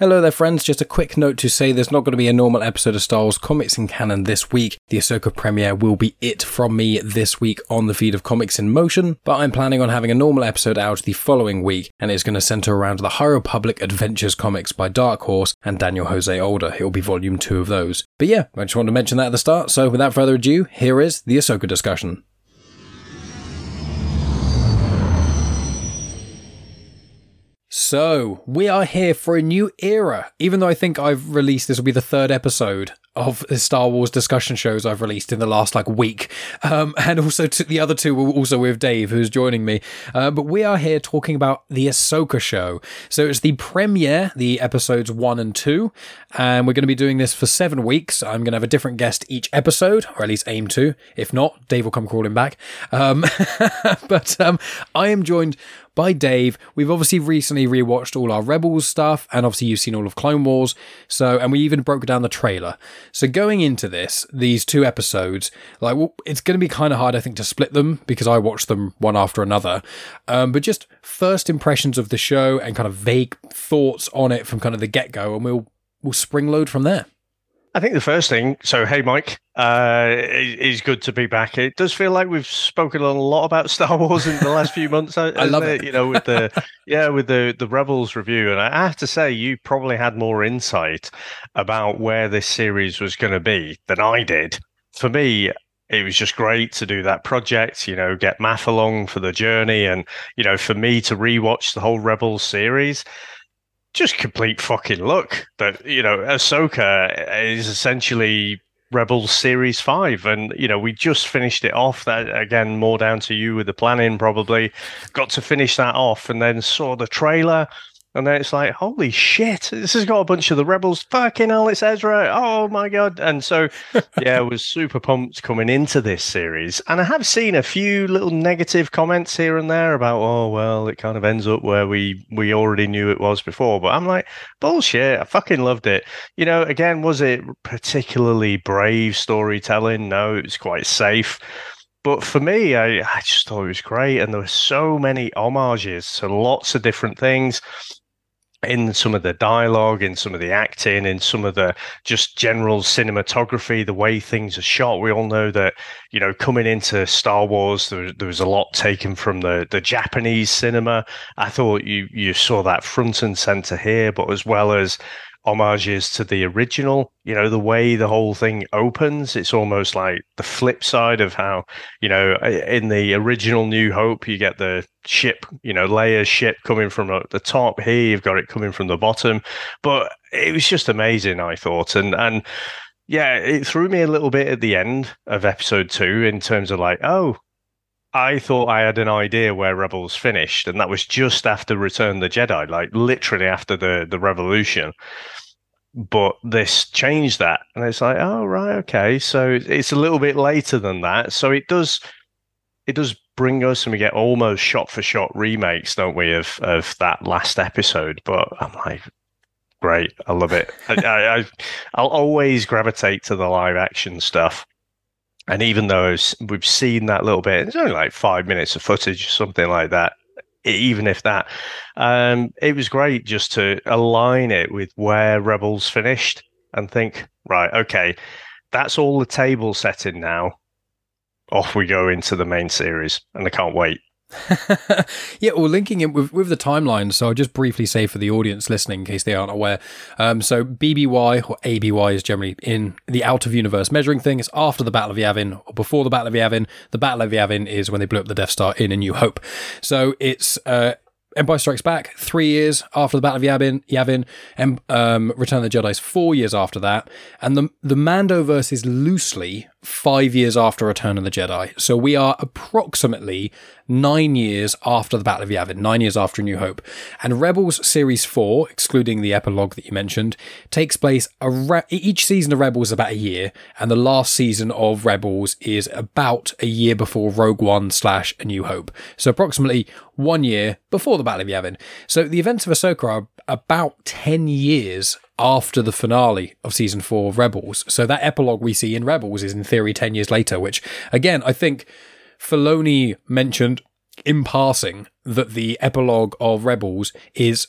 Hello there, friends. Just a quick note to say there's not going to be a normal episode of Star Wars Comics in canon this week. The Ahsoka premiere will be it from me this week on the feed of Comics in Motion, but I'm planning on having a normal episode out the following week, and it's going to center around the High Republic Adventures comics by Dark Horse and Daniel Jose Older. It will be volume two of those. But yeah, I just wanted to mention that at the start, so without further ado, here is the Ahsoka discussion. So, we are here for a new era. Even though I think I've released this will be the third episode of the Star Wars discussion shows I've released in the last like week, um, and also the other two were also with Dave, who's joining me. Uh, but we are here talking about the Ahsoka show. So it's the premiere, the episodes one and two, and we're going to be doing this for seven weeks. I'm going to have a different guest each episode, or at least aim to. If not, Dave will come crawling back. Um, but um, I am joined by Dave. We've obviously recently rewatched all our Rebels stuff, and obviously you've seen all of Clone Wars. So, and we even broke down the trailer. So, going into this, these two episodes, like well, it's going to be kind of hard, I think, to split them because I watched them one after another. Um, but just first impressions of the show and kind of vague thoughts on it from kind of the get go, and we'll we'll spring load from there. I think the first thing, so hey, Mike, uh, it's good to be back. It does feel like we've spoken a lot about Star Wars in the last few months. I love it? it. You know, with the yeah, with the the Rebels review, and I have to say, you probably had more insight about where this series was going to be than I did. For me, it was just great to do that project, you know, get Maff along for the journey, and you know, for me to rewatch the whole Rebels series just complete fucking luck that you know Ahsoka is essentially Rebels Series Five, and you know we just finished it off. That again, more down to you with the planning. Probably got to finish that off, and then saw the trailer and then it's like, holy shit, this has got a bunch of the rebels. Fucking hell, it's Ezra. Oh my god. And so, yeah, I was super pumped coming into this series. And I have seen a few little negative comments here and there about, oh, well, it kind of ends up where we, we already knew it was before. But I'm like, bullshit. I fucking loved it. You know, again, was it particularly brave storytelling? No, it was quite safe but for me, I, I just thought it was great. And there were so many homages to lots of different things in some of the dialogue, in some of the acting, in some of the just general cinematography, the way things are shot. We all know that, you know, coming into Star Wars, there, there was a lot taken from the, the Japanese cinema. I thought you, you saw that front and center here, but as well as homages to the original. You know, the way the whole thing opens, it's almost like the flip side of how, you know, in the original New Hope, you get the ship, you know, Leia's ship coming from the top. Here, you've got it coming from the bottom. But it was just amazing, I thought. And, and, yeah, it threw me a little bit at the end of episode two in terms of like, oh, I thought I had an idea where Rebels finished, and that was just after Return the Jedi, like literally after the the Revolution. But this changed that, and it's like, oh right, okay, so it's a little bit later than that. So it does, it does bring us, and we get almost shot for shot remakes, don't we, of of that last episode? But I'm like, great, I love it. I, I, I I'll always gravitate to the live action stuff and even though we've seen that little bit, it's only like five minutes of footage, something like that. Even if that, um, it was great just to align it with where Rebels finished and think, right, okay, that's all the table setting now. Off we go into the main series, and I can't wait. yeah, well, linking it with, with the timeline. So I'll just briefly say for the audience listening, in case they aren't aware. Um, so BBY or ABY is generally in the out of universe measuring thing. It's after the Battle of Yavin or before the Battle of Yavin. The Battle of Yavin is when they blew up the Death Star in A New Hope. So it's uh, Empire Strikes Back, three years after the Battle of Yavin, Yavin, and um, Return of the Jedi is four years after that, and the the Mando verse is loosely five years after Return of the Jedi. So we are approximately nine years after the Battle of Yavin, nine years after New Hope. And Rebels Series 4, excluding the epilogue that you mentioned, takes place re- each season of Rebels is about a year, and the last season of Rebels is about a year before Rogue One slash A New Hope. So approximately one year before the Battle of Yavin. So the events of Ahsoka are about 10 years after the finale of season four of Rebels. So that epilogue we see in Rebels is in theory 10 years later, which again, I think Filoni mentioned in passing that the epilogue of Rebels is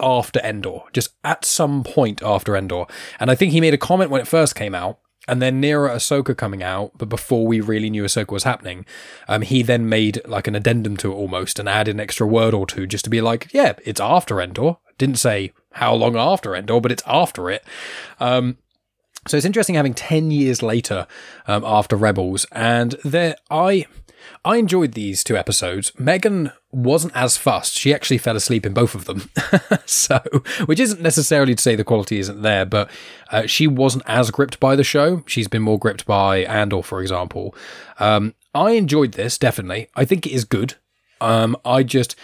after Endor, just at some point after Endor. And I think he made a comment when it first came out, and then nearer Ahsoka coming out, but before we really knew Ahsoka was happening, um, he then made like an addendum to it almost and added an extra word or two just to be like, yeah, it's after Endor. Didn't say how long after Endor, but it's after it. Um, so it's interesting having 10 years later um, after Rebels, and there I I enjoyed these two episodes. Megan wasn't as fussed. She actually fell asleep in both of them. so, which isn't necessarily to say the quality isn't there, but uh, she wasn't as gripped by the show. She's been more gripped by Andor, for example. Um, I enjoyed this, definitely. I think it is good. Um, I just.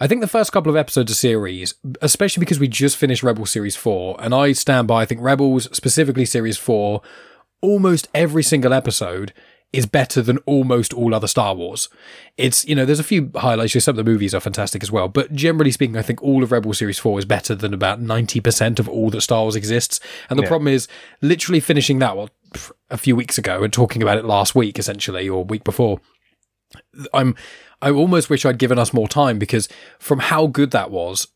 I think the first couple of episodes of series, especially because we just finished Rebel Series 4, and I stand by, I think Rebels, specifically Series 4, almost every single episode is better than almost all other Star Wars. It's, you know, there's a few highlights. Some of the movies are fantastic as well. But generally speaking, I think all of Rebel Series 4 is better than about 90% of all that Star Wars exists. And the yeah. problem is literally finishing that, well, a few weeks ago and talking about it last week, essentially, or week before. I'm, I almost wish I'd given us more time because from how good that was,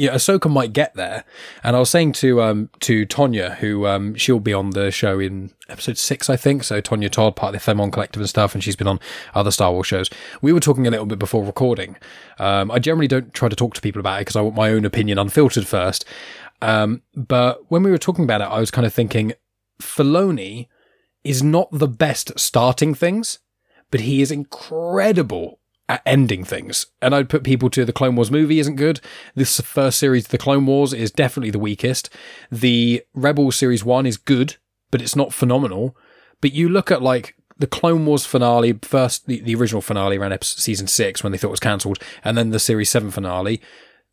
yeah, Ahsoka might get there. And I was saying to um to Tonya, who um she'll be on the show in episode six, I think. So Tonya Todd, part of the Femon Collective and stuff, and she's been on other Star Wars shows. We were talking a little bit before recording. Um, I generally don't try to talk to people about it because I want my own opinion unfiltered first. Um, but when we were talking about it, I was kind of thinking Filoni is not the best starting things, but he is incredible at ending things. And I'd put people to the Clone Wars movie isn't good. This first series, The Clone Wars, is definitely the weakest. The Rebels series one is good, but it's not phenomenal. But you look at like the Clone Wars finale, first the, the original finale around episode, season six when they thought it was cancelled, and then the series seven finale,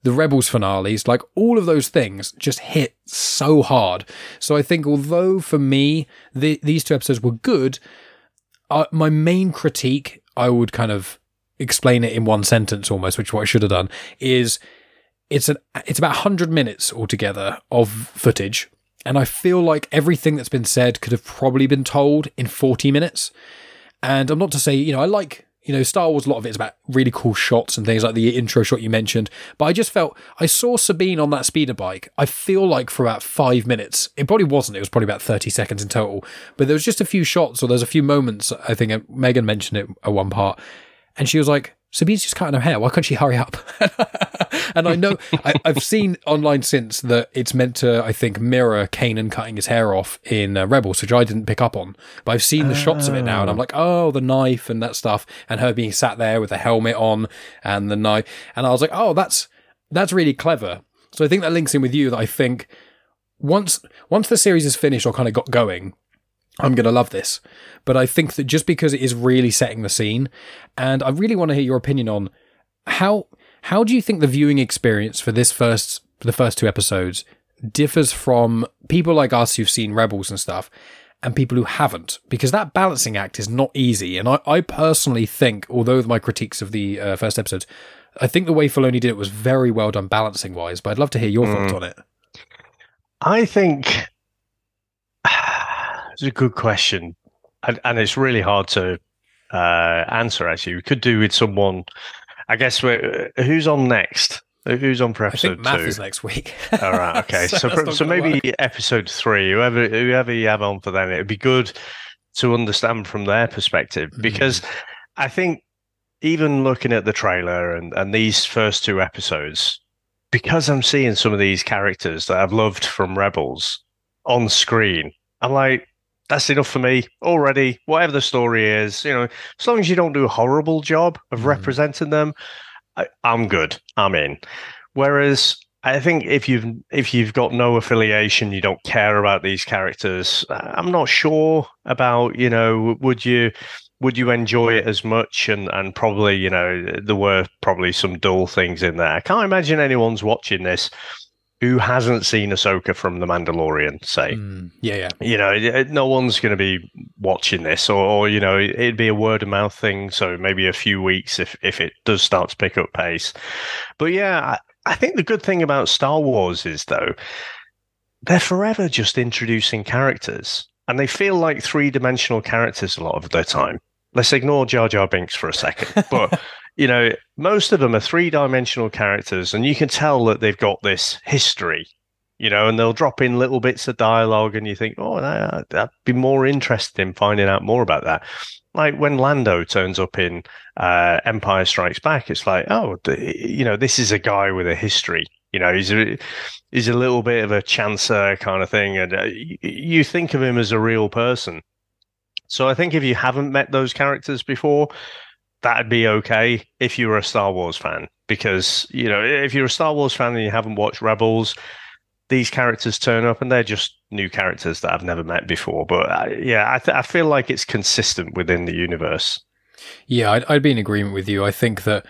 the Rebels finales, like all of those things just hit so hard. So I think although for me the, these two episodes were good, uh, my main critique I would kind of explain it in one sentence almost, which is what I should have done, is it's an it's about 100 minutes altogether of footage and I feel like everything that's been said could have probably been told in 40 minutes. And I'm not to say, you know, I like you know, Star Wars, a lot of it is about really cool shots and things like the intro shot you mentioned. But I just felt I saw Sabine on that speeder bike. I feel like for about five minutes, it probably wasn't. It was probably about 30 seconds in total. But there was just a few shots or there's a few moments. I think Megan mentioned it at one part. And she was like, Sabine's just cutting her hair. Why can't she hurry up? and I know I, have seen online since that it's meant to, I think, mirror Kanan cutting his hair off in uh, Rebels, which I didn't pick up on. But I've seen the oh. shots of it now, and I'm like, oh, the knife and that stuff, and her being sat there with the helmet on and the knife, and I was like, oh, that's that's really clever. So I think that links in with you that I think once once the series is finished or kind of got going, I'm going to love this. But I think that just because it is really setting the scene, and I really want to hear your opinion on how how do you think the viewing experience for this first the first two episodes differs from people like us who've seen Rebels and stuff, and people who haven't? Because that balancing act is not easy. And I, I personally think, although my critiques of the uh, first episodes, I think the way Filoni did it was very well done balancing wise. But I'd love to hear your mm. thoughts on it. I think it's a good question, and, and it's really hard to uh, answer. Actually, we could do with someone. I guess who's on next? Who's on for episode I think Maff two? is next week. All right. Okay. so so, so maybe work. episode three. Whoever whoever you have on for them, it'd be good to understand from their perspective mm. because mm. I think even looking at the trailer and, and these first two episodes, because I'm seeing some of these characters that I've loved from Rebels on screen, I'm like, that's enough for me already. Whatever the story is, you know, as long as you don't do a horrible job of mm. representing them, I, I'm good. I'm in. Whereas I think if you've if you've got no affiliation, you don't care about these characters. I'm not sure about you know would you would you enjoy it as much and and probably you know there were probably some dull things in there. I can't imagine anyone's watching this who hasn't seen Ahsoka from The Mandalorian, say. Mm, yeah, yeah. You know, no one's going to be watching this, or, or, you know, it'd be a word of mouth thing. So maybe a few weeks if, if it does start to pick up pace. But yeah, I, I think the good thing about Star Wars is, though, they're forever just introducing characters, and they feel like three dimensional characters a lot of the time. Let's ignore Jar Jar Binks for a second. But you know, most of them are three dimensional characters, and you can tell that they've got this history, you know, and they'll drop in little bits of dialogue, and you think, oh, I'd be more interested in finding out more about that. Like when Lando turns up in uh, Empire Strikes Back, it's like, oh, you know, this is a guy with a history. You know, he's a, he's a little bit of a chancer kind of thing, and uh, you think of him as a real person. So I think if you haven't met those characters before, that'd be okay if you were a Star Wars fan. Because, you know, if you're a Star Wars fan and you haven't watched Rebels, these characters turn up and they're just new characters that I've never met before. But uh, yeah, I, th- I feel like it's consistent within the universe. Yeah, I'd, I'd be in agreement with you. I think that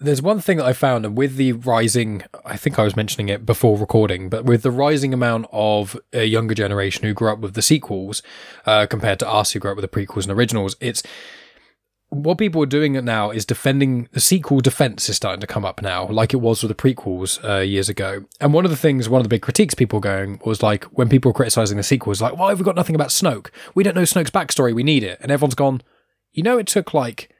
there's one thing that I found, and with the rising, I think I was mentioning it before recording, but with the rising amount of a younger generation who grew up with the sequels uh, compared to us who grew up with the prequels and originals, it's what people are doing it now is defending the sequel defense is starting to come up now, like it was with the prequels uh, years ago. And one of the things, one of the big critiques people going was like when people were criticizing the sequels, like, why have we got nothing about Snoke? We don't know Snoke's backstory. We need it. And everyone's gone, you know, it took like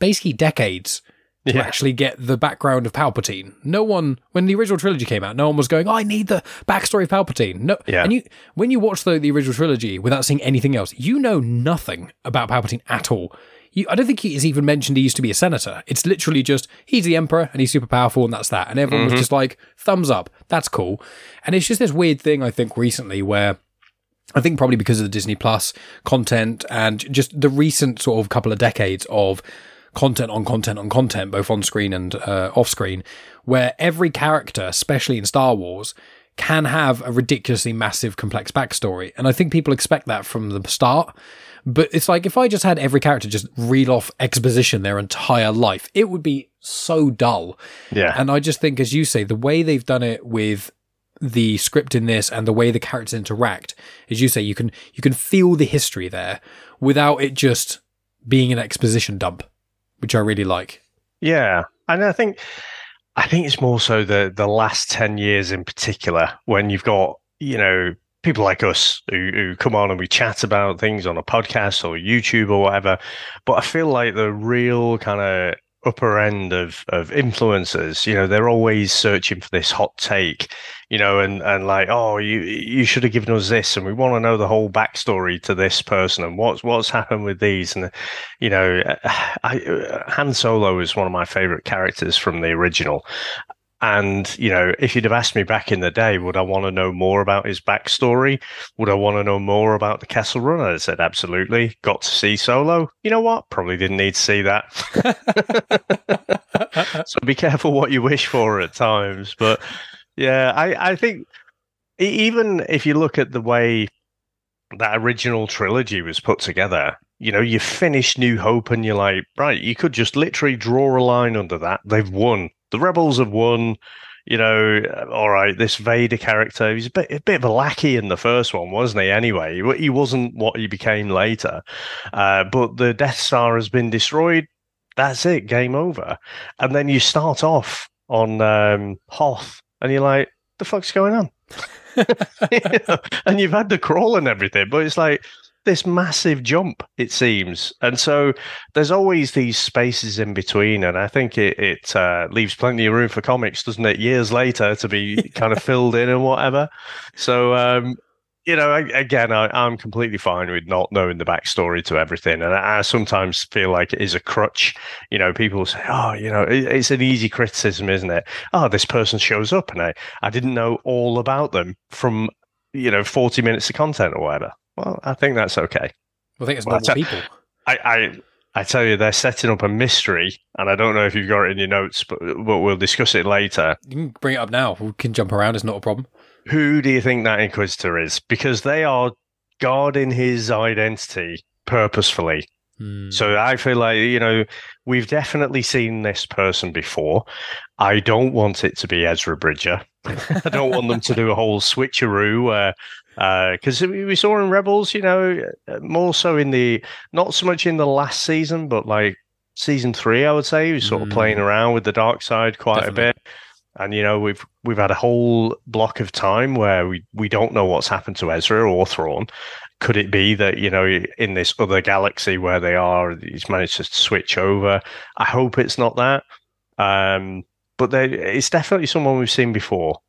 basically decades to yeah. actually get the background of Palpatine. No one, when the original trilogy came out, no one was going, oh, I need the backstory of Palpatine. No, yeah. and you, when you watch the, the original trilogy without seeing anything else, you know nothing about Palpatine at all. You, I don't think he is even mentioned he used to be a senator. It's literally just he's the emperor and he's super powerful and that's that. And everyone mm-hmm. was just like, thumbs up, that's cool. And it's just this weird thing I think recently where I think probably because of the Disney Plus content and just the recent sort of couple of decades of content on content on content, both on screen and uh, off screen, where every character, especially in Star Wars, can have a ridiculously massive, complex backstory. And I think people expect that from the start. But it's like if I just had every character just read off exposition their entire life, it would be so dull. Yeah. And I just think, as you say, the way they've done it with the script in this and the way the characters interact, as you say, you can you can feel the history there without it just being an exposition dump, which I really like. Yeah, and I think I think it's more so the the last ten years in particular when you've got you know people like us who, who come on and we chat about things on a podcast or YouTube or whatever. But I feel like the real kind of upper end of of influencers you know they're always searching for this hot take you know and and like oh you you should have given us this and we want to know the whole backstory to this person and what's what's happened with these and you know I, uh, Han Solo is one of my favorite characters from the original and, you know, if you'd have asked me back in the day, would I want to know more about his backstory? Would I want to know more about the Kessel Run? I said, absolutely. Got to see Solo. You know what? Probably didn't need to see that. so be careful what you wish for at times. But yeah, I, I think even if you look at the way that original trilogy was put together, you know, you finish New Hope and you're like, right, you could just literally draw a line under that. They've won the rebels have won. You know, all right, this Vader character, he's a bit, a bit of a lackey in the first one, wasn't he? Anyway, he wasn't what he became later. Uh, but the Death Star has been destroyed. That's it, game over. And then you start off on um, Hoth, and you're like, the fuck's going on? you know? And you've had the crawl and everything, but it's like, this massive jump, it seems. And so there's always these spaces in between. And I think it, it uh, leaves plenty of room for comics, doesn't it? Years later to be kind of filled in and whatever. So, um, you know, again, I, am completely fine with not knowing the backstory to everything. And I, I, sometimes feel like it is a crutch. You know, people say, oh, you know, it, it's an easy criticism, isn't it? Oh, this person shows up and I, I didn't know all about them from, you know, 40 minutes of content or whatever. Well, I think that's okay. I think it's well, normal I people. I, I I tell you, they're setting up a mystery, and I don't know if you've got it in your notes, but, but we'll discuss it later. You can bring it up now. We can jump around. It's not a problem. Who do you think that Inquisitor is? Because they are guarding his identity purposefully. Hmm. So I feel like, you know, we've definitely seen this person before. I don't want it to be Ezra Bridger. I don't want them to do a whole switcheroo where because uh, we saw in Rebels, you know, more so in the not so much in the last season, but like season three, I would say, he was sort mm. of playing mm. around with the dark side quite Definitely. a bit. And you know we've we've had a whole block of time where we, we don't know what's happened to Ezra or Thrawn. Could it be that you know in this other galaxy where they are, he's managed to switch over? I hope it's not that. Um, but they, it's definitely someone we've seen before.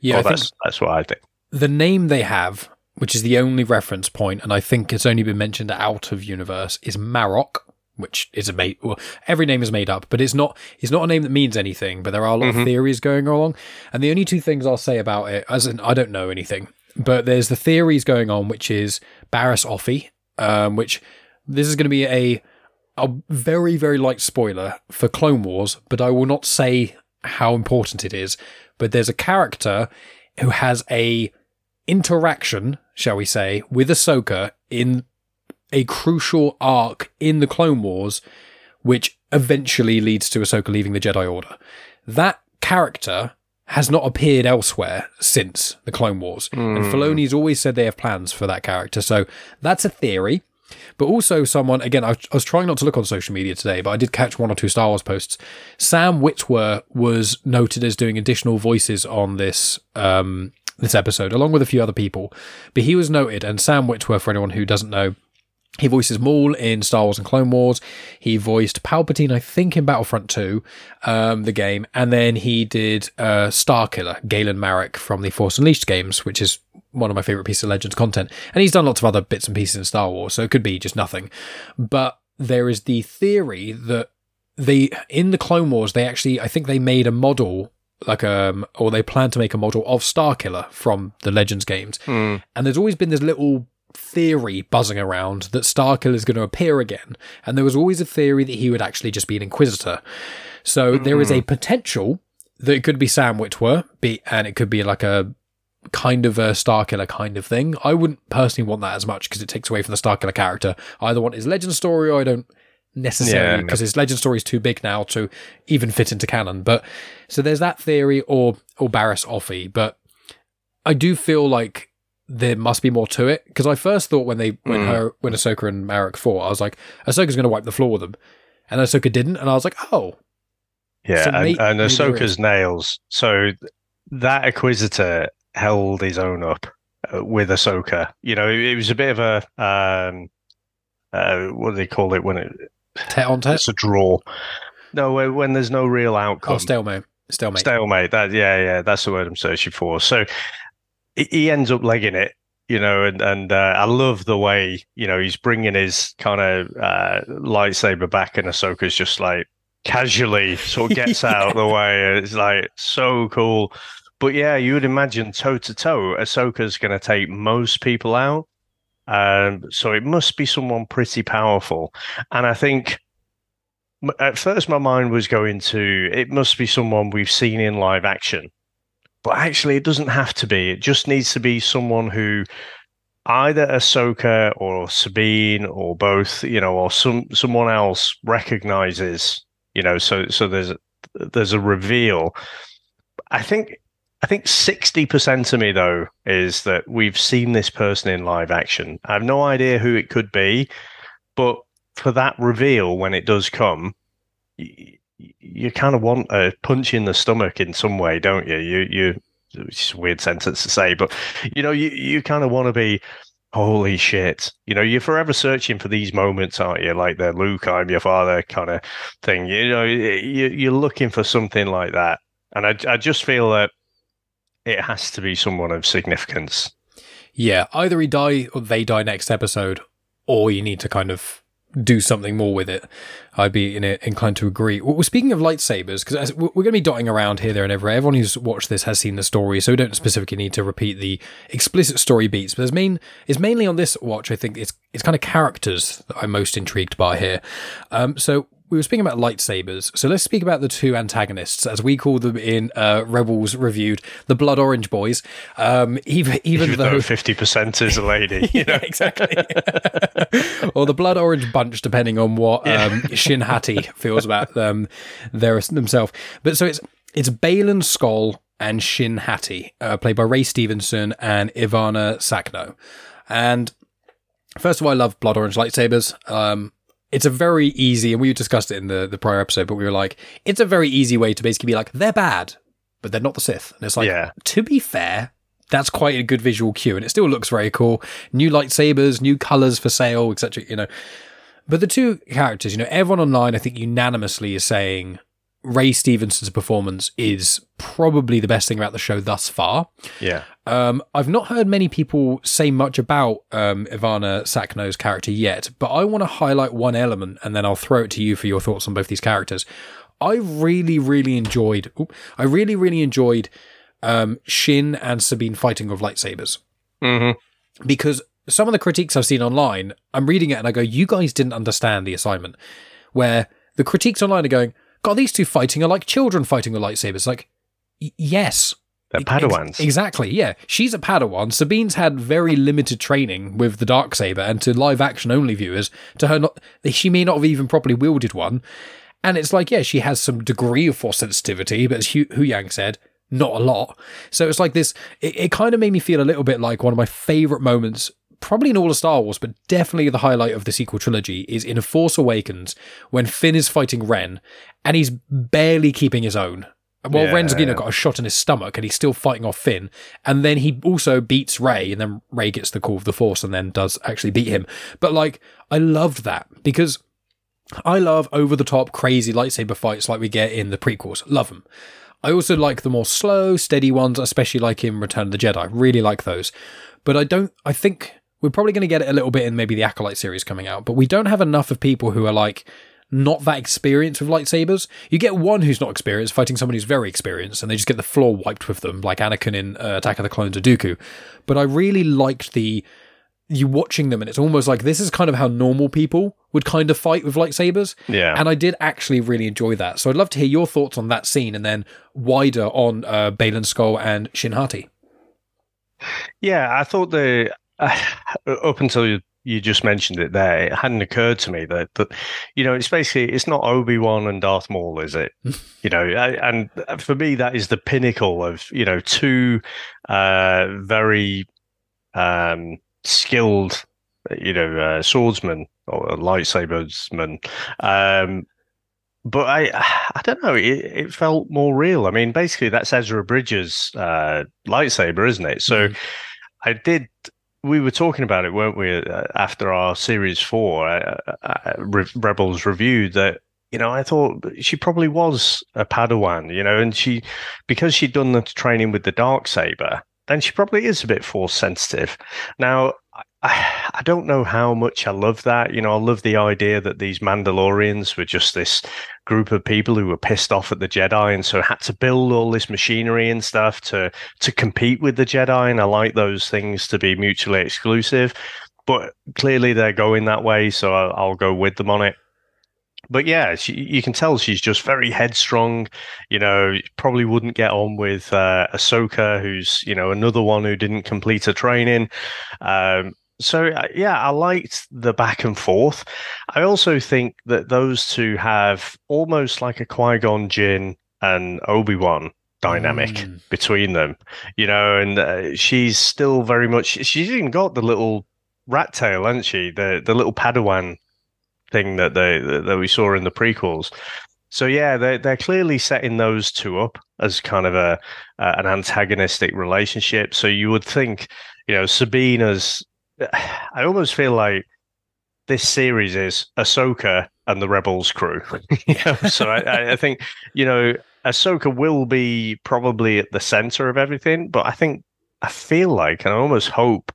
Yeah, that's that's what I think. The name they have, which is the only reference point, and I think it's only been mentioned out of universe, is Marrok which is a made well, every name is made up, but it's not it's not a name that means anything. But there are a lot mm-hmm. of theories going along, and the only two things I'll say about it, as in, I don't know anything, but there's the theories going on, which is Barris Offee, um, which this is going to be a a very very light spoiler for Clone Wars, but I will not say how important it is. But there's a character who has a interaction, shall we say, with Ahsoka in a crucial arc in the Clone Wars, which eventually leads to Ahsoka leaving the Jedi Order. That character has not appeared elsewhere since the Clone Wars. Mm. And hmm. Filoni's always said they have plans for that character. So that's a theory. But also, someone, again, I, I, was trying not to look on social media today, but I did catch one or two Star Wars posts. Sam Witwer was noted as doing additional voices on this. Um, this episode, along with a few other people, but he was noted, and Sam Witwer, for anyone who doesn't know, he voices Maul in Star Wars and Clone Wars. He voiced Palpatine, I think, in Battlefront 2, um, the game. And then he did uh, Starkiller, Galen Marek from the Force Unleashed games, which is one of my favorite pieces of Legends content. And he's done lots of other bits and pieces in Star Wars, so it could be just nothing. But there is the theory that they, in the Clone Wars, they actually, I think they made a model like um or they plan to make a model of Starkiller from the Legends games. Mm. And there's always been this little theory buzzing around that Starkiller is going to appear again, and there was always a theory that he would actually just be an Inquisitor. So mm-hmm. there is a potential that it could be Sam Witwer, be, and it could be like a kind of a Starkiller kind of thing. I wouldn't personally want that as much because it takes away from the Starkiller character. I either want his legend story or I don't necessarily because yeah, his legend story is too big now to even fit into canon. But so there's that theory or or Barris Offee, but I do feel like there must be more to it because I first thought when they when mm. her when Ahsoka and Marrok fought, I was like, Ahsoka's going to wipe the floor with them, and Ahsoka didn't, and I was like, oh, yeah, so and, and Ahsoka's nails. So that Inquisitor held his own up uh, with Ahsoka. You know, it, it, was a bit of a um, uh, what do they call it when it tet on tet? It's a draw. No, when there's no real outcome. Oh, stalemate. Stalemate. Stalemate. That yeah, yeah, that's the word I'm searching for. So he ends up legging it you know, and and uh, I love the way you know he's bringing his kind of uh, lightsaber back, and Ahsoka's just like casually sort of gets yeah. out of the way. It's like so cool. But yeah, you would imagine toe to toe, Ahsoka's going to take most people out. Um, so it must be someone pretty powerful. And I think at first my mind was going to it must be someone we've seen in live action but actually, it doesn't have to be. It just needs to be someone who either Ahsoka or Sabine or both, you know, or some someone else recognizes, you know, so so there's there's a reveal. I think I think sixty percent of me though is that we've seen this person in live action. I have no idea who it could be, but for that reveal when it does come, you kind of want a punch in the stomach in some way, don't you? You you it's a weird sentence to say, but you know, you, you kind of want to be holy shit. You know, you're forever searching for these moments, aren't you? Like the Luke, I'm your father kind of thing. You know, you, you're looking for something like that. And I, I just feel that it has to be someone of significance. Yeah, either he die or they die next episode, or you need to kind of do something more with it. I'd be in inclined to agree. Well, speaking of lightsabers, because we're going to be dotting around here, there, and everywhere. Everyone who's watched this has seen the story, so we don't specifically need to repeat the explicit story beats. But there's main it's mainly on this watch. I think it's it's kind of characters that I'm most intrigued by here. Um, so we were speaking about lightsabers, so let's speak about the two antagonists, as we call them in uh, Rebels reviewed, the Blood Orange Boys. Um, even even, even though fifty percent is a lady, you know? exactly, or the Blood Orange bunch, depending on what yeah. um, Shin Hati feels about them their, themselves. But so it's it's Baylan Skoll and Shin Hati, uh, played by Ray Stevenson and Ivana Sakhno, and. First of all, I love blood orange lightsabers. Um, it's a very easy, and we discussed it in the, the prior episode, but we were like, it's a very easy way to basically be like, they're bad, but they're not the Sith. And it's like, Yeah. to be fair, that's quite a good visual cue, and it still looks very cool. New lightsabers, new colors for sale, etc. You know, but the two characters, you know, everyone online, I think unanimously is saying Ray Stevenson's performance is probably the best thing about the show thus far. Yeah. Um, I've not heard many people say much about um, Ivana Sakhno's character yet, but I want to highlight one element and then I'll throw it to you for your thoughts on both these characters. I really, really enjoyed. oop, I really, really enjoyed um, Shin and Sabine fighting with lightsabers hmm because some of the critiques I've seen online, I'm reading it and I go, you guys didn't understand the assignment. Where the critiques online are going, God, these two fighting are like children fighting with lightsabers. Like, y- yes. They're Ex- Padawans. exactly, yeah. She's a Padawan. Sabine's had very limited training with the dark saber, and to live action only viewers, to her not, she may not have even properly wielded one. And it's like, yeah, she has some degree of force sensitivity, but as Hu, Huyang said, not a lot. So it's like this. It, it kind of made me feel a little bit like one of my favorite moments, probably in all of Star Wars, but definitely the highlight of the sequel trilogy is in A Force Awakens when Finn is fighting Ren, and he's barely keeping his own. Well, Yeah. Know got a shot in his stomach, and he's still fighting off Finn, and then he also beats Rey, and then Rey gets the call of the Force, and then does actually beat him. But like, I loved that because I love over the top, crazy lightsaber fights like we get in the prequels. Love them. I also like the more slow, steady ones, especially like in Return of the Jedi. Really like those. But I don't, I think we're probably going to get it a little bit in maybe the Acolyte series coming out, but we don't have enough of people who are like not that experienced with lightsabers. You get one who's not experienced fighting someone who's very experienced and they just get the floor wiped with them, like Anakin in uh, Attack of the Clones of Dooku. But I really liked the you watching them and it's almost like this is kind of how normal people would kind of fight with lightsabers. Yeah. And I did actually really enjoy that. So I'd love to hear your thoughts on that scene and then wider on uh, Baylan Skoll and Shin Hati. Yeah, I thought the uh, up until you, you just mentioned it there, it hadn't occurred to me that that you know it's basically it's not Obi Wan and Darth Maul, is it? you know, I- and for me that is the pinnacle of you know two uh, very um, skilled you know uh, swordsmen or lightsabersmen. Um, but I, I don't know. It, it felt more real. I mean, basically, that's Ezra Bridger's uh, lightsaber, isn't it? So, I did. We were talking about it, weren't we? Uh, after our series four, uh, uh, Re- Rebels review, that you know, I thought she probably was a Padawan, you know, and she because she'd done the training with the dark saber, then she probably is a bit force sensitive. Now, I, I don't know how much I love that. You know, I love the idea that these Mandalorians were just this group of people who were pissed off at the Jedi and so had to build all this machinery and stuff to to compete with the Jedi. And I like those things to be mutually exclusive. But clearly they're going that way, so I'll, I'll go with them on it. But yeah, she, you can tell she's just very headstrong. You know, probably wouldn't get on with uh, Ahsoka, who's you know another one who didn't complete her training. Um, so uh, yeah, I liked the back and forth. I also think that those two have almost like a Qui Gon Jinn and Obi Wan dynamic Mm. between them, you know. And uh, she's still very much. She's even got the little rat tail, hasn't she? The the little Padawan thing that they that we saw in the prequels. So yeah, they're they're clearly setting those two up as kind of a uh, an antagonistic relationship. So you would think, you know, Sabina's. I almost feel like this series is Ahsoka and the Rebels crew. So I, I think you know Ahsoka will be probably at the center of everything, but I think I feel like and I almost hope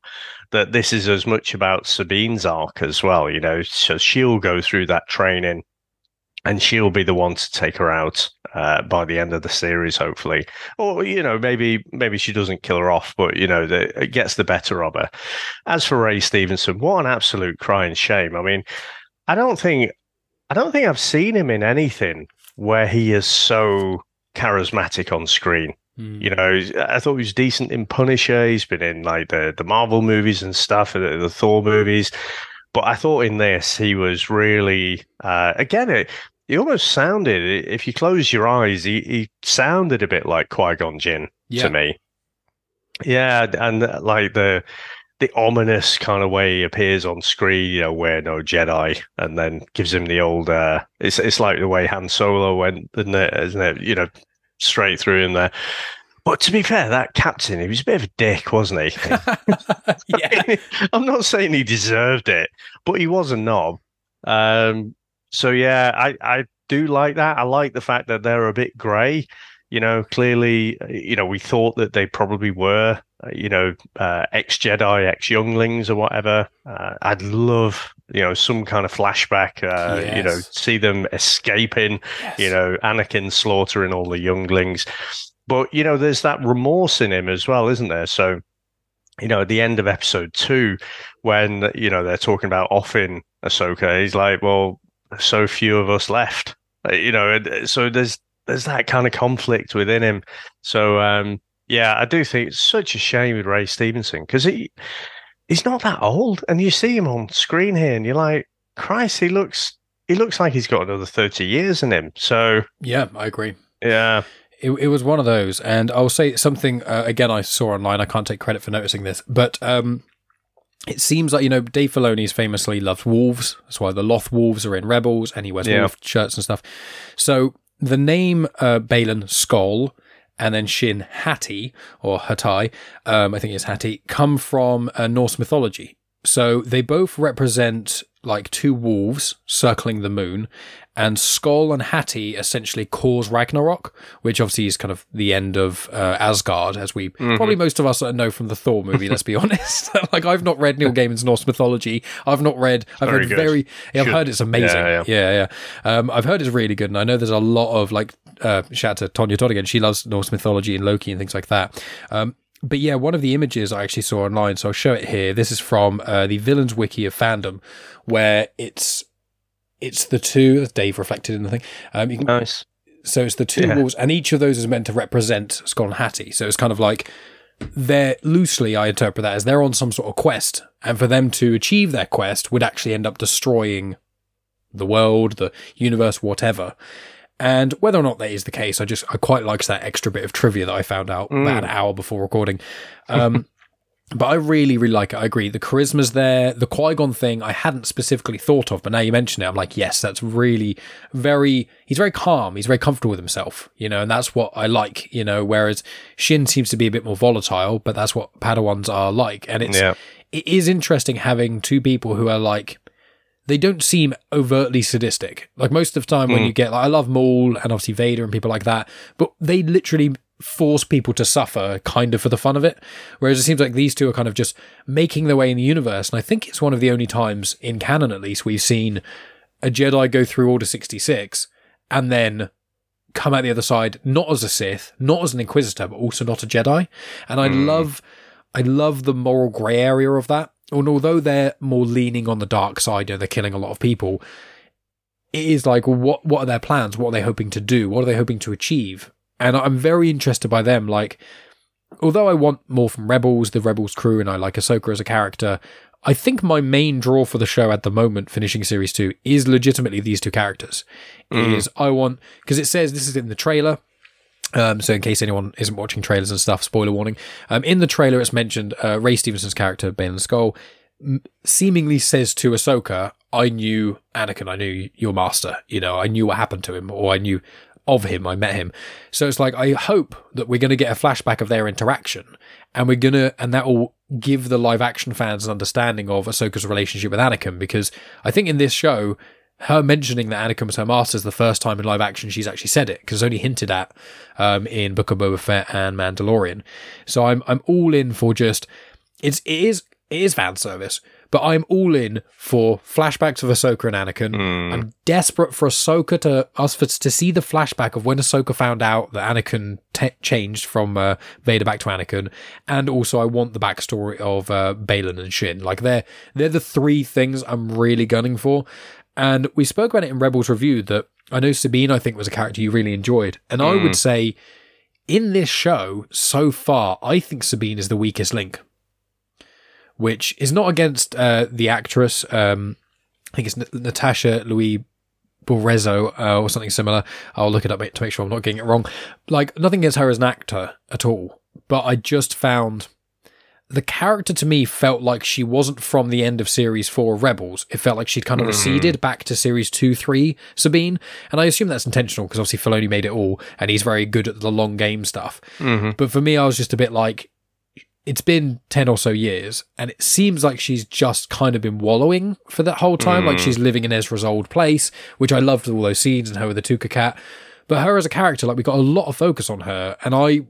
that this is as much about Sabine's arc as well. You know, so she'll go through that training and she'll be the one to take her out uh, by the end of the series, hopefully. Or you know, maybe maybe she doesn't kill her off, but you know, the, it gets the better of her. As for Ray Stevenson, what an absolute crying shame. I mean, I don't think I don't think I've seen him in anything where he is so charismatic on screen. Mm. You know, I thought he was decent in Punisher. He's been in like the the Marvel movies and stuff, the, the Thor movies. But I thought in this he was really uh, again it. He almost sounded, if you close your eyes, he, he sounded a bit like Qui Gon Jinn Yeah. to me. Yeah, and uh, like the the ominous kind of way he appears on screen, you know, we're no Jedi, and then gives him the old. Uh, it's it's like the way Han Solo went, isn't it? Isn't it? You know, straight through in there. But to be fair, that captain, he was a bit of a dick, wasn't he? yeah. I'm not saying he deserved it, but he was a knob. Um, so yeah, I, I do like that. I like the fact that they're a bit grey. You know, clearly, you know, we thought that they probably were, you know, uh, ex Jedi, ex younglings or whatever. Uh, I'd love, you know, some kind of flashback, uh, yes. you know, see them escaping, yes. you know, Anakin slaughtering all the younglings. But, you know, there's that remorse in him as well, isn't there? So, you know, at the end of episode two, when, you know, they're talking about offing Ahsoka, he's like, well, so few of us left. Uh, you know, so there's there's that kind of conflict within him. So um, yeah, I do think it's such a shame with Ray Stevenson because he he's not that old, and you see him on screen here, and you're like, Christ, he looks he looks like he's got another thirty years in him. So yeah, I agree. Yeah. It, it was one of those, and I'll say something uh, again. I saw online. I can't take credit for noticing this, but um, it seems like you know Dave Filoni's famously loves wolves. That's why the Loth wolves are in Rebels, and he wears yeah. wolf shirts and stuff. So the name uh, Baylan Skoll and then Shin Hati or Hatai, um, I think it's Hati, come from uh, Norse mythology. So they both represent like two wolves circling the moon, and Skoll and Hati essentially cause Ragnarok, which obviously is kind of the end of uh, Asgard, as we mm-hmm. probably most of us know from the Thor movie. let's be honest. like I've not read Neil Gaiman's Norse mythology. I've not read. I've very read good. very. I've heard it's amazing. Yeah, yeah, yeah. yeah. Um, I've heard it's really good, and I know there's a lot of like. Uh, shout out to Tonya Todd again. She loves Norse mythology and Loki and things like that. Um, but yeah, one of the images I actually saw online, so I'll show it here. This is from uh, the Villains Wiki of Fandom, where it's it's the two. Dave reflected in the thing. Um, can, nice. So it's the two yeah. walls, and each of those is meant to represent Skoll and Hati. So it's kind of like they're loosely, I interpret that as they're on some sort of quest, and for them to achieve their quest would actually end up destroying the world, the universe, whatever. And whether or not that is the case, I just I quite liked that extra bit of trivia that I found out mm. about an hour before recording. Um, but I really, really like it. I agree. The charisma's there. The Qui Gon thing I hadn't specifically thought of, but now you mention it, I'm like, yes, that's really very. He's very calm. He's very comfortable with himself, you know, and that's what I like, you know. Whereas Shin seems to be a bit more volatile, but that's what Padawans are like, and it's yeah. it is interesting having two people who are like they don't seem overtly sadistic. Like most of the time when mm. you get like I love Maul and obviously Vader and people like that, but they literally force people to suffer kind of for the fun of it. Whereas it seems like these two are kind of just making their way in the universe. And I think it's one of the only times in canon at least we've seen a Jedi go through Order 66 and then come out the other side not as a Sith, not as an Inquisitor, but also not a Jedi. And I mm. love I love the moral grey area of that and although they're more leaning on the dark side, you know, they're killing a lot of people, it is like, what, what are their plans? What are they hoping to do? What are they hoping to achieve? And I'm very interested by them. Like, although I want more from Rebels, the Rebels crew, and I like Ahsoka as a character, I think my main draw for the show at the moment, finishing series two, is legitimately these two characters. Mm. Is I want because it says this is in the trailer. Um, so in case anyone isn't watching trailers and stuff, spoiler warning. Um, in the trailer, it's mentioned uh, Ray Stevenson's character, Baylan Skoll, m- seemingly says to Ahsoka, "I knew Anakin. I knew your master. You know, I knew what happened to him, or I knew of him. I met him." So it's like I hope that we're going to get a flashback of their interaction, and we're gonna, and that will give the live action fans an understanding of Ahsoka's relationship with Anakin, because I think in this show her mentioning that Anakin was her master is the first time in live action she's actually said it because it's only hinted at um, in Book of Boba Fett and Mandalorian. So I'm I'm all in for just it's it is it is fan service, but I'm all in for flashbacks of Ahsoka and Anakin. Mm. I'm desperate for Ahsoka to us for to see the flashback of when Ahsoka found out that Anakin te- changed from uh, Vader back to Anakin, and also I want the backstory of uh, Baylan and Shin. Like they're they're the three things I'm really gunning for. And we spoke about it in Rebels Review that I know Sabine, I think, was a character you really enjoyed. And mm. I would mm. say in this show, so far, I think Sabine is the weakest link, which is not against uh, the actress. Um, I think it's N- Natasha Louis Borezzo uh, or something similar. I'll look it up to make sure I'm not getting it wrong. Like, nothing against her as an actor at all. But I just found the character to me felt like she wasn't from the end of series four Rebels. It felt like she'd kind of mm. receded back to series two, three, Sabine. And I assume that's intentional because obviously Filoni made it all and he's very good at the long game stuff. Mm-hmm. But for me, I was just a bit like, it's been 10 or so years and it seems like she's just kind of been wallowing for that whole time. Mm. Like she's living in Ezra's old place, which I loved all those scenes and her with the Tuca cat. But her as a character, like we got a lot of focus on her. And I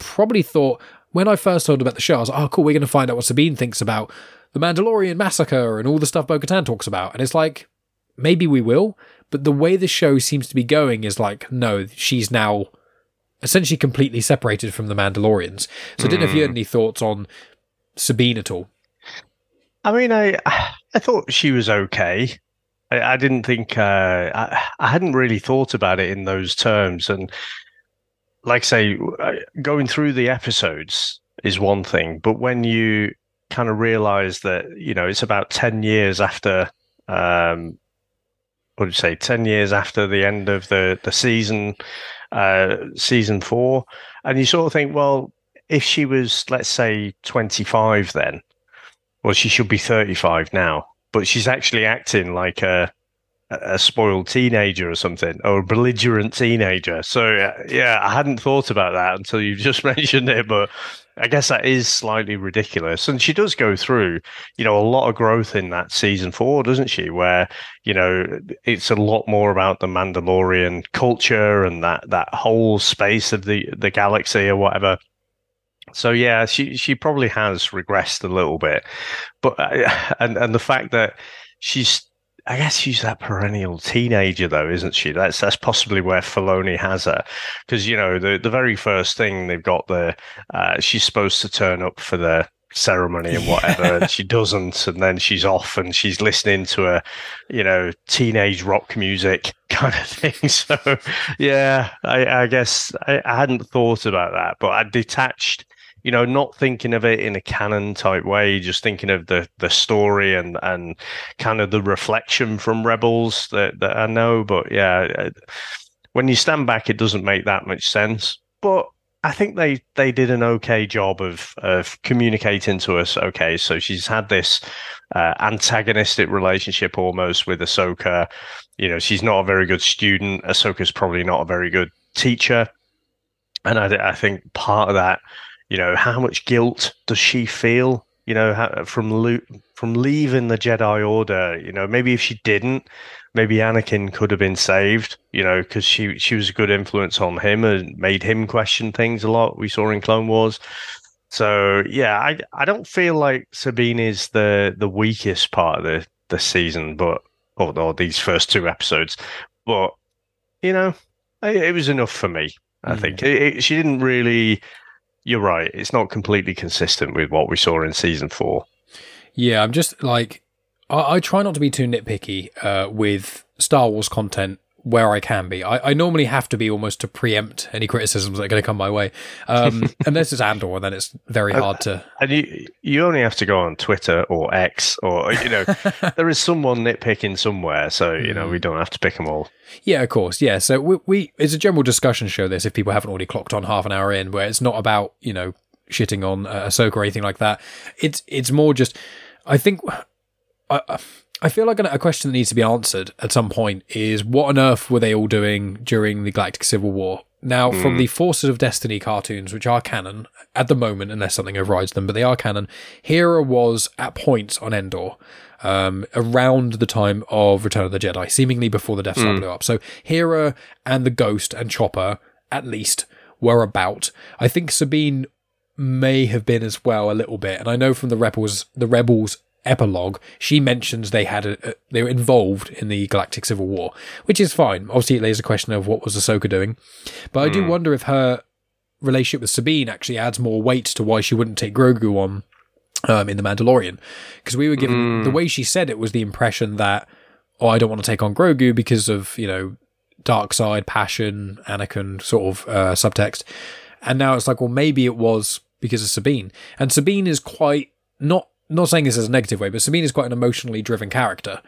probably thought when I first heard about the show, I was like, oh, cool, we're going to find out what Sabine thinks about the Mandalorian massacre and all the stuff Bo Katan talks about. And it's like, maybe we will. But the way the show seems to be going is like, no, she's now essentially completely separated from the Mandalorians. So I didn't know if you had hmm. any thoughts on Sabine at all. I mean, I I thought she was okay. I, I didn't think uh, I, I hadn't really thought about it in those terms, and like I say, uh, going through the episodes is one thing, but when you kind of realize that, you know, it's about 10 years after, um, what did you say, 10 years after the end of the, the season, uh, season four. And you sort of think, well, if she was, let's say, 25 then, well, she should be 35 now, but she's actually acting like a, a spoiled teenager or something, or a belligerent teenager. So uh, yeah, I hadn't thought about that until you just mentioned it, but I guess that is slightly ridiculous. And she does go through, you know, a lot of growth in that season four, doesn't she? Where you know it's a lot more about the Mandalorian culture and that that whole space of the the galaxy or whatever. So yeah, she she probably has regressed a little bit, but uh, and and the fact that she's I guess she's that perennial teenager, though, isn't she? That's that's possibly where Filoni has her, because you know the the very first thing they've got there, uh, she's supposed to turn up for the ceremony and whatever, yeah. and she doesn't, and then she's off and she's listening to a, you know, teenage rock music kind of thing. So, yeah, I, I guess I, I hadn't thought about that, but I detached you know, not thinking of it in a canon type way, just thinking of the the story and and kind of the reflection from Rebels that that I know. But yeah, uh, when you stand back, it doesn't make that much sense. But I think they they did an okay job of of communicating to us. Okay, so she's had this uh, antagonistic relationship almost with Ahsoka. You know, she's not a very good student. Ahsoka's probably not a very good teacher, and I, I think part of that you know, how much guilt does she feel? You know, how, from from leaving the Jedi Order. You know, maybe if she didn't, maybe Anakin could have been saved. You know, because she she was a good influence on him and made him question things a lot. We saw in Clone Wars. So yeah, I I don't feel like Sabine is the the weakest part of the the season, but or, or these first two episodes. But you know, it, it was enough for me. I hmm. think it, it, she didn't really you're right. It's not completely consistent with what we saw in season four. Yeah, I'm just like I, I try not to be too nitpicky uh, with Star Wars content where I can be. I, I, normally have to be almost to preempt any criticisms that are going to come my way. Um, unless it's Andor, then it's very hard to. And you you only have to go on Twitter or X or you know there is someone nitpicking somewhere, so you know we mm. don't have to pick them all. Yeah, of course. Yeah, so we, we it's a general discussion show. This, if people haven't already clocked on half an hour in, where it's not about you know shitting on uh, Ahsoka or anything like that. It's it's more just I think. I, I feel like a question that needs to be answered at some point is what on earth were they all doing during the Galactic Civil War? Now, mm. from hmm. the Forces of Destiny cartoons, which are canon at the moment, unless something overrides them, but they are canon, Hera was at points on Endor um, around the time of Return of the Jedi, seemingly before the Death Star mm. blew up. So Hera and the Ghost and Chopper, at least, were about. I think Sabine may have been as well a little bit, and I know from the Rebels, the Rebels epilogue, she mentions they had a, a, they were involved in the Galactic Civil War, which is fine. Obviously, it lays a question of what was Ahsoka doing, but. I do hmm. wonder if her relationship with Sabine actually adds more weight to why she wouldn't take Grogu on um, in the Mandalorian, because we were given mm. the way she said it was the impression that oh, I don't want to take on Grogu because of you know dark side, passion, Anakin sort of uh, subtext, and now it's like well maybe it was because of Sabine, and Sabine is quite not not saying this as a negative way, but Sabine is quite an emotionally driven character.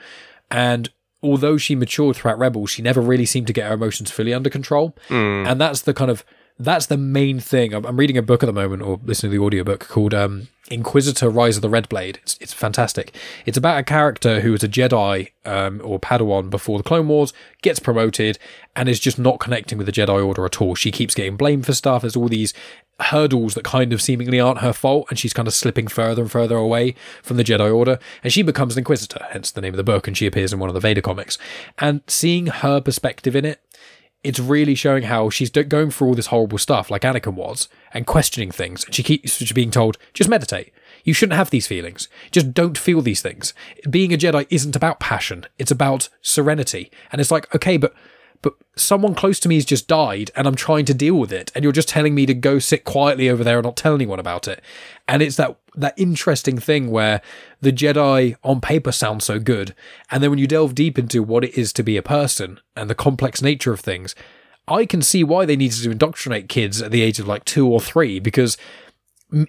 And although she matured throughout Rebels, she never really seemed to get her emotions fully under control. Mm. And that's the kind of that's the main thing. I'm, reading a book at the moment, or listening to the audiobook called um, Inquisitor Rise of the Red Blade. It's, it's fantastic. It's about a character who was a Jedi um, or Padawan before the Clone Wars, gets promoted, and is just not connecting with the Jedi Order at all. She keeps getting blamed for stuff. There's all these hurdles that kind of seemingly aren't her fault, and she's kind of slipping further and further away from the Jedi Order. And she becomes an Inquisitor, hence the name of the book, and she appears in one of the Vader comics. And seeing her perspective in it, it's really showing how she's going through all this horrible stuff, like Anakin was, and questioning things. And she keeps being told, just meditate. You shouldn't have these feelings. Just don't feel these things. Being a Jedi isn't about passion. It's about serenity. And it's like, okay, but but someone close to me has just died and I'm trying to deal with it and you're just telling me to go sit quietly over there and not tell anyone about it. And it's that that interesting thing where the Jedi on paper sounds so good and then when you delve deep into what it is to be a person and the complex nature of things, I can see why they needed to indoctrinate kids at the age of like 2 or 3 because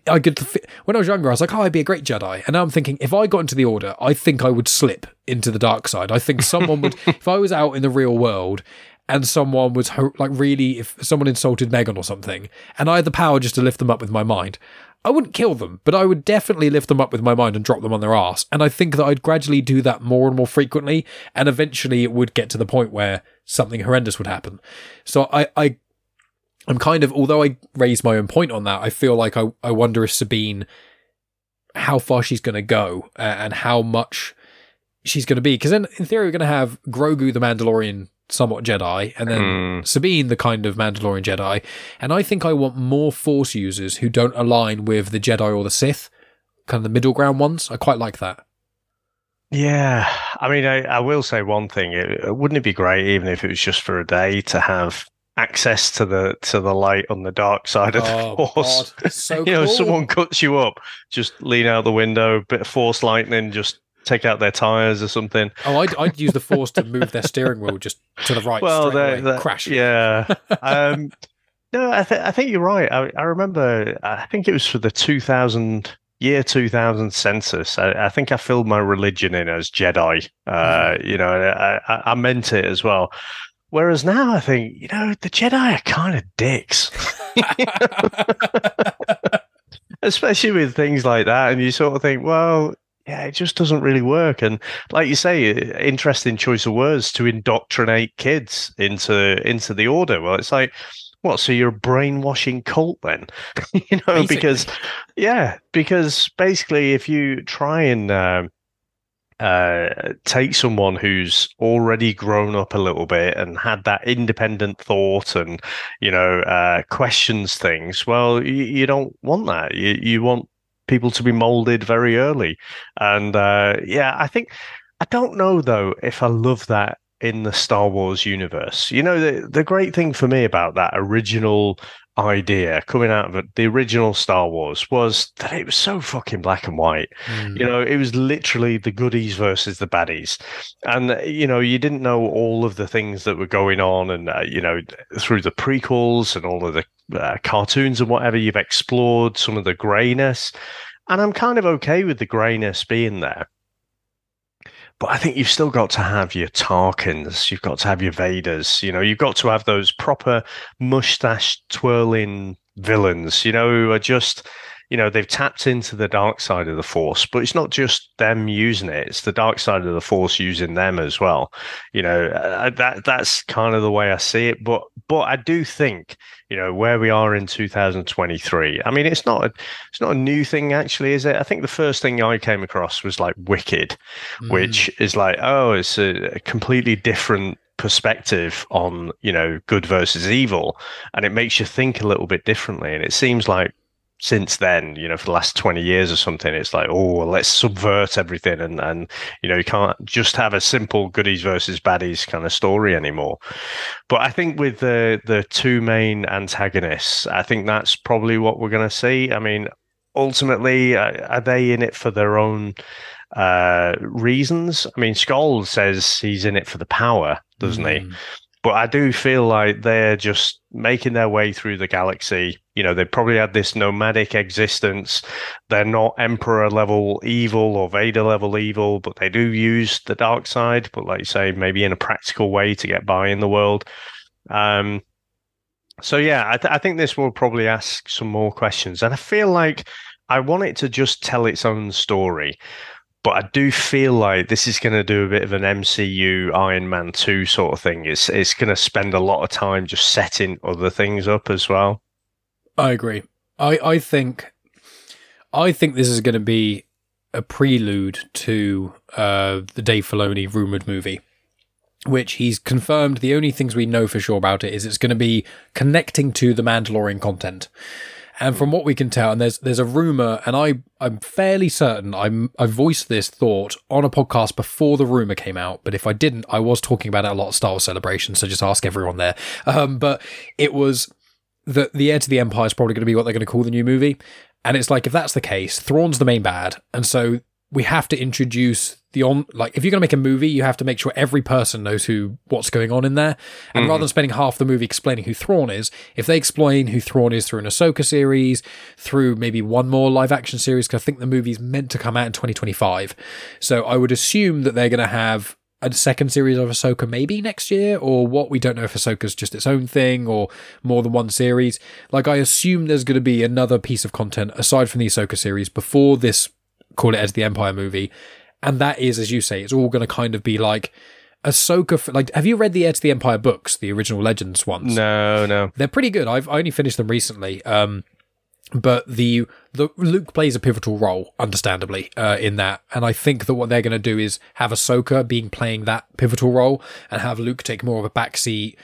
I could when I was younger, I was like, "Oh, I'd be a great Jedi," and now I'm thinking, if I got into the Order, I think I would slip into the dark side. I think someone would, if I was out in the real world and someone was like really, if someone insulted Megan or something, and I had the power just to lift them up with my mind, I wouldn't kill them, but I would definitely lift them up with my mind and drop them on their ass. And I think that I'd gradually do that more and more frequently, and eventually it would get to the point where something horrendous would happen. So I, I I'm kind of, although I raised my own point on that, I feel like I, I wonder if Sabine, how far she's going to go uh, and how much she's going to be. Because then, in theory, we're going to have Grogu the Mandalorian, somewhat Jedi, and then mm. Sabine the kind of Mandalorian Jedi. And I think I want more Force users who don't align with the Jedi or the Sith, kind of the middle ground ones. I quite like that. Yeah, I mean, I, I will say one thing. It, wouldn't it be great, even if it was just for a day, to have access to the to the light on the dark side of oh, the force. So you cool. know, someone cuts you up, just lean out the window, bit of force lightning, just take out their tires or something. Oh, I'd, I'd use the force to move their steering wheel just to the right. Well, they crash. Yeah. um, no, I, th- I think you're right. I, I remember. I think it was for the 2000 year 2000 census. I, I, think I filled my religion in as Jedi. Uh, mm-hmm. You know, I, I, meant it as well. Whereas now I think, you know, the Jedi are kind of dicks. Especially with things like that. And you sort of think, well, yeah, it just doesn't really work. And like you say, interesting choice of words to indoctrinate kids into into the order. Well, it's like, what? So you're a brainwashing cult then? you know, basically. because yeah, because basically, if you try and um, uh, take someone who's already grown up a little bit and had that independent thought and you know uh, questions things well you, you, don't want that you, you want people to be molded very early and uh, yeah i think i don't know though if i love that in the Star Wars universe. You know, the the great thing for me about that original idea coming out of it, the original Star Wars was that it was so fucking black and white. Mm. You know, it was literally the goodies versus the baddies. And, you know, you didn't know all of the things that were going on. And, uh, you know, through the prequels and all of the uh, cartoons and whatever, you've explored some of the grayness. And I'm kind of okay with the grayness being there. But I think you've still got to have your Tarkins, you've got to have your Vaders, you know, you've got to have those proper mustache twirling villains, you know, who are just, you know, they've tapped into the dark side of the Force, but it's not just them using it; it's the dark side of the Force using them as well. You know, uh, that that's kind of the way I see it. But but I do think you know where we are in 2023 i mean it's not a, it's not a new thing actually is it i think the first thing i came across was like wicked mm. which is like oh it's a, a completely different perspective on you know good versus evil and it makes you think a little bit differently and it seems like since then, you know, for the last 20 years or something, it's like, oh, let's subvert everything. And, and, you know, you can't just have a simple goodies versus baddies kind of story anymore. But I think with the, the two main antagonists, I think that's probably what we're going to see. I mean, ultimately, uh, are they in it for their own uh, reasons? I mean, Skoll says he's in it for the power, doesn't mm. he? But I do feel like they're just making their way through the galaxy. You know, they probably had this nomadic existence. They're not Emperor level evil or Vader level evil, but they do use the dark side, but like you say, maybe in a practical way to get by in the world. Um, So yeah, I, th- I think this will probably ask some more questions, and I feel like I want it to just tell its own story. But I do feel like this is going to do a bit of an MCU Iron Man 2 sort of thing. It's it's going to spend a lot of time just setting other things up as well. I agree. I, I think I think this is going to be a prelude to uh, the Dave Filoni rumored movie, which he's confirmed. The only things we know for sure about it is it's going to be connecting to the Mandalorian content. And from what we can tell, and there's there's a rumor, and I I'm fairly certain I'm I voiced this thought on a podcast before the rumor came out. But if I didn't, I was talking about it a lot of Star Wars Celebration. So just ask everyone there. Um, but it was that the heir to the empire is probably going to be what they're going to call the new movie. And it's like if that's the case, Thrawn's the main bad, and so we have to introduce the on like if you're going to make a movie you have to make sure every person knows who what's going on in there and mm. rather than spending half the movie explaining who Thrawn is if they explain who Thrawn is through an Ahsoka series through maybe one more live action series because I think the movie's meant to come out in 2025 so I would assume that they're going to have a second series of Ahsoka maybe next year, or what we don't know if Ahsoka's just its own thing or more than one series. Like, I assume there's going to be another piece of content aside from the Ahsoka series before this call it as the Empire movie. And that is, as you say, it's all going to kind of be like Ahsoka. Like, have you read the Heir to the Empire books, the original Legends ones? No, no. They're pretty good. I've only finished them recently. Um, but the the Luke plays a pivotal role, understandably, uh, in that, and I think that what they're going to do is have Ahsoka being playing that pivotal role, and have Luke take more of a backseat,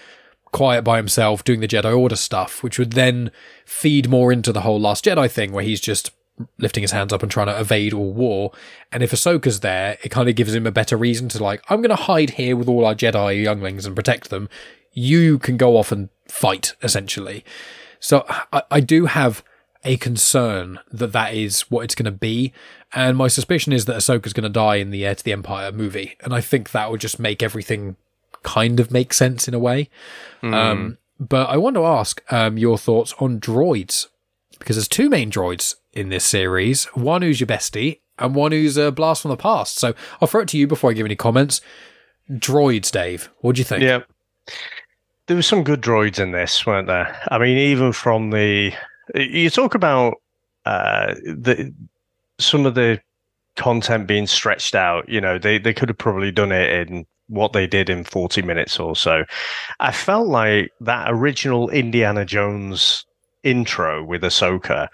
quiet by himself, doing the Jedi Order stuff, which would then feed more into the whole Last Jedi thing, where he's just lifting his hands up and trying to evade all war. And if Ahsoka's there, it kind of gives him a better reason to like, I'm going to hide here with all our Jedi younglings and protect them. You can go off and fight, essentially. So I, I do have a concern that that is what it's going to be. And my suspicion is that Ahsoka's going to die in the Heir to the Empire movie. And I think that would just make everything kind of make sense in a way. Mm. Um, but I want to ask um, your thoughts on droids because there's two main droids in this series one who's your bestie and one who's a blast from the past. So I'll throw it to you before I give any comments. Droids, Dave, what do you think? Yeah. There were some good droids in this, weren't there? I mean, even from the. You talk about uh, the some of the content being stretched out. You know, they, they could have probably done it in what they did in 40 minutes or so. I felt like that original Indiana Jones intro with Ahsoka,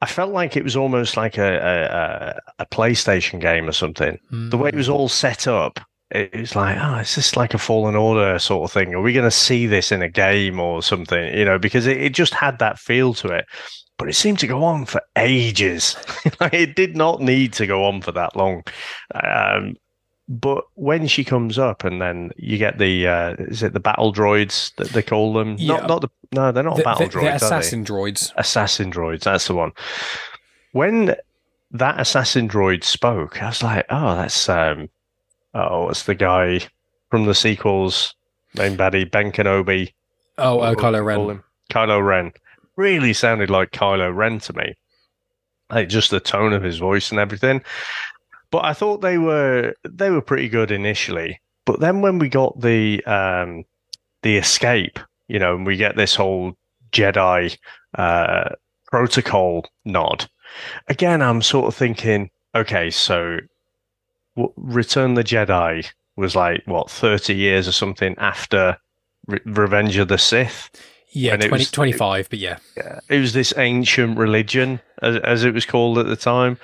I felt like it was almost like a a, a PlayStation game or something. Mm. The way it was all set up, it was like, oh, is this like a Fallen Order sort of thing? Are we going to see this in a game or something? You know, because it, it just had that feel to it. But it seemed to go on for ages. it did not need to go on for that long. Um, but when she comes up, and then you get the uh, is it the battle droids that they call them? Yeah. Not not the no, they're not the, battle the, droids. The assassin droids. Assassin droids. That's the one. When that assassin droid spoke, I was like, oh, that's um, oh, it's the guy from the sequels, main baddie Ben Kenobi. Oh, uh, Kylo Ren. Kylo Ren really sounded like Kylo Ren to me. Like just the tone of his voice and everything. But I thought they were they were pretty good initially. But then when we got the um, the escape, you know, and we get this whole Jedi uh, protocol nod, again, I'm sort of thinking, okay, so w- Return the Jedi was like what 30 years or something after Re- Revenge of the Sith. Yeah, 20, was, 25, but yeah. Yeah. It was this ancient religion, as, as it was called at the time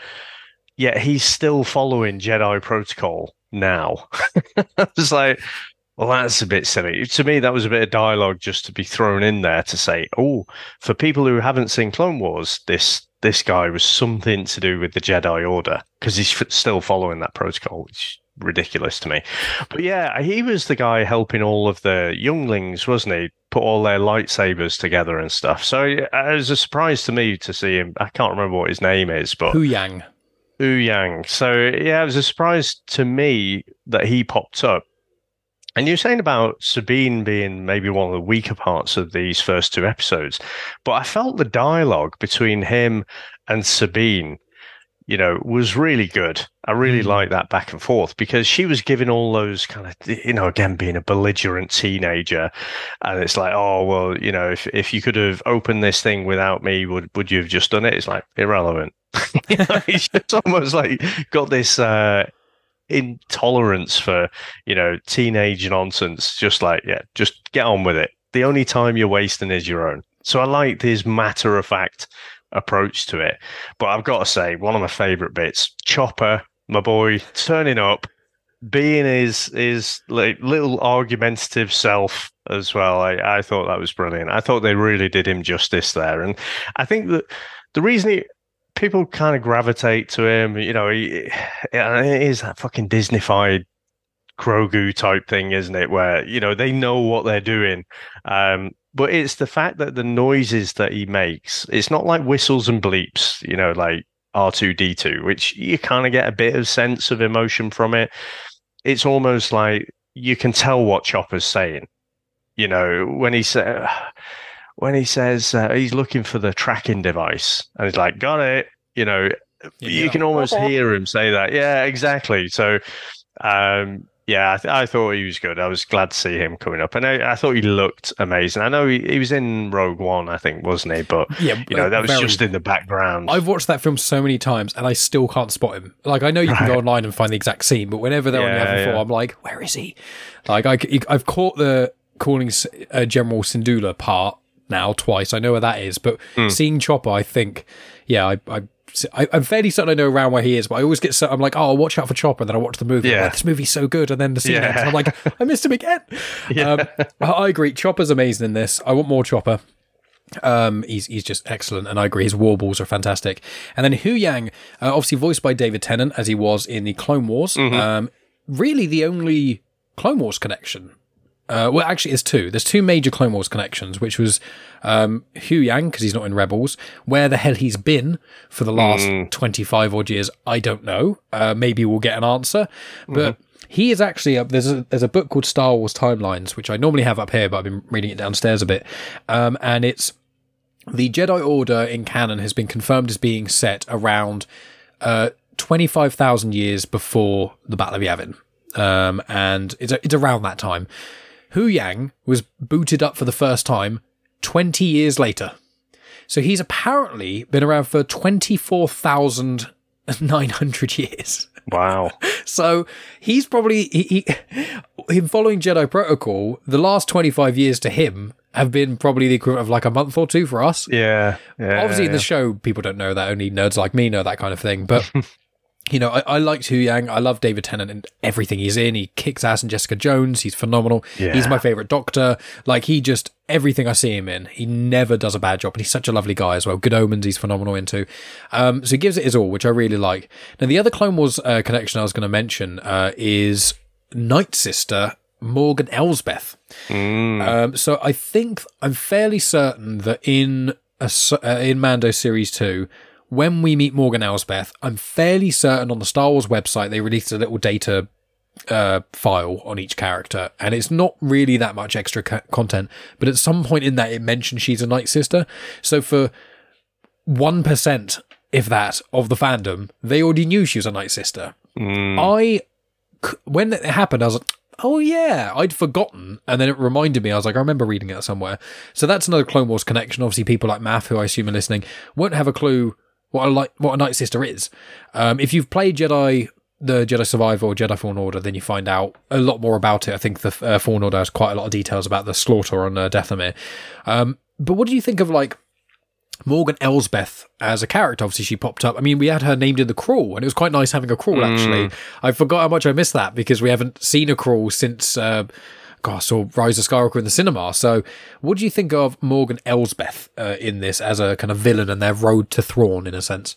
yet he's still following Jedi protocol now. it's like, well, that's a bit silly. To me, that was a bit of dialogue just to be thrown in there to say, oh, for people who haven't seen Clone Wars, this this guy was something to do with the Jedi Order because he's f- still following that protocol, which is ridiculous to me. But yeah, he was the guy helping all of the younglings, wasn't he? Put all their lightsabers together and stuff. So uh, it was a surprise to me to see him. I can't remember what his name is, but Huyang. Yang. So yeah, it was a surprise to me that he popped up. And you're saying about Sabine being maybe one of the weaker parts of these first two episodes, but I felt the dialogue between him and Sabine. you know, was really good. I really mm. like that back and forth because she was giving all those kind of, you know, again, being a belligerent teenager. And it's like, oh, well, you know, if, if you could have opened this thing without me, would, would you have just done it? It's like irrelevant. know, it's almost like got this, uh, intolerance for you know teenage nonsense just like yeah just get on with it the only time you're wasting is your own so i like his matter of fact approach to it. But I've got to say, one of my favourite bits, Chopper, my boy, turning up, being his his like little argumentative self as well. I, I thought that was brilliant. I thought they really did him justice there, and I think that the reason he people kind of gravitate to him, you know, he, it is that fucking Disneyfied Grogu type thing, isn't it? Where you know they know what they're doing, um, but it's the fact that the noises that he makes. It's not like whistles and bleeps, you know, like R two D two, which you kind of get a bit of sense of emotion from it. It's almost like you can tell what Chopper's saying. You know, when he said when he says uh, he's looking for the tracking device, and he's like, "Got it," you know, yeah. you can almost hear him say that. Yeah, exactly. So, um, yeah, I, th- I, thought he was good. I was glad to see him coming up, and I, I thought he looked amazing. I know he, he, was in Rogue One, I think, wasn't he? But yeah, you know that was very, just in the background. I've watched that film so many times, and I still can't spot him. Like I know you can right. go online and find the exact scene, but whenever they're yeah, on the other yeah. I'm like, where is he? Like I, I've caught the calling uh, General Syndulla part now twice. I know where that is, but mm. seeing Chopper, I think, yeah, I, I I, am fairly certain I know around where he is, but I always get so I'm like, oh, I'll watch out for Chopper, and then I watch the movie. Yeah. Like, this movie's so good, and then the scene yeah. ends, and I'm like, I missed him again. Yeah. Um, I agree. Chopper's amazing in this. I want more Chopper. Um, he's he's just excellent, and I agree. His warbles are fantastic. And then Huyang, uh, obviously voiced by David Tennant, as he was in the Clone Wars. Mm-hmm. Um, really, the only Clone Wars connection uh, well, actually, there's two. There's two major Clone Wars connections, which was um, Huyang, because he's not in Rebels. Where the hell he's been for the last mm. 25 odd years, I don't know. Uh, maybe we'll get an answer. But mm-hmm. he is actually up. There's a, there's a book called Star Wars Timelines, which I normally have up here, but I've been reading it downstairs a bit. Um, and it's the Jedi Order in canon has been confirmed as being set around uh, 25,000 years before the Battle of Yavin. Um, and it's, it's around that time. Huyang was booted up for the first time 20 years later. So he's apparently been around for 24,900 years. Wow. so he's probably, he, he, him following Jedi Protocol, the last 25 years to him have been probably the equivalent of like a month or two for us. Yeah. yeah Obviously, yeah. in the show, people don't know that. Only nerds like me know that kind of thing. But you know, I, I liked Huyang. I love David Tennant and everything he's in. He kicks ass in Jessica Jones. He's phenomenal. Yeah. He's my favorite Doctor. Like he just everything I see him in, he never does a bad job, and he's such a lovely guy as well. Good Omens, he's phenomenal into. Um, so he gives it his all, which I really like. Now the other Clone Wars uh, connection I was going to mention uh, is Night Sister Morgan Elsbeth. Mm. Um, so I think I'm fairly certain that in a, uh, in Mando Series Two when we meet Morgan Elsbeth, I'm fairly certain on the Star Wars website they released a little data uh, file on each character, and it's not really that much extra ca- content. But at some point in that, it mentions she's a Night Sister. So for one percent, if that, of the fandom, they already knew she was a Night Sister. Mm. I, when it happened, I was like, oh yeah, I'd forgotten. And then it reminded me, I was like, I remember reading it somewhere. So that's another Clone Wars connection. Obviously, people like Maff, who I assume are listening, won't have a clue what a like what a Night Sister is. Um, if you've played Jedi, the Jedi Survivor or Jedi Fallen Order, then you find out a lot more about it. I think the uh, Fallen Order has quite a lot of details about the slaughter on uh, Dathomir. Um, but what do you think of like Morgan Elsbeth as a character? Obviously, she popped up. I mean, we had her named in the crawl, and it was quite nice having a crawl. Actually, mm. I forgot how much I missed that because we haven't seen a crawl since. Uh, God, I saw Rise of Skywalker in the cinema. So, what do you think of Morgan Elsbeth uh, in this as a kind of villain and their road to Thrawn, in a sense?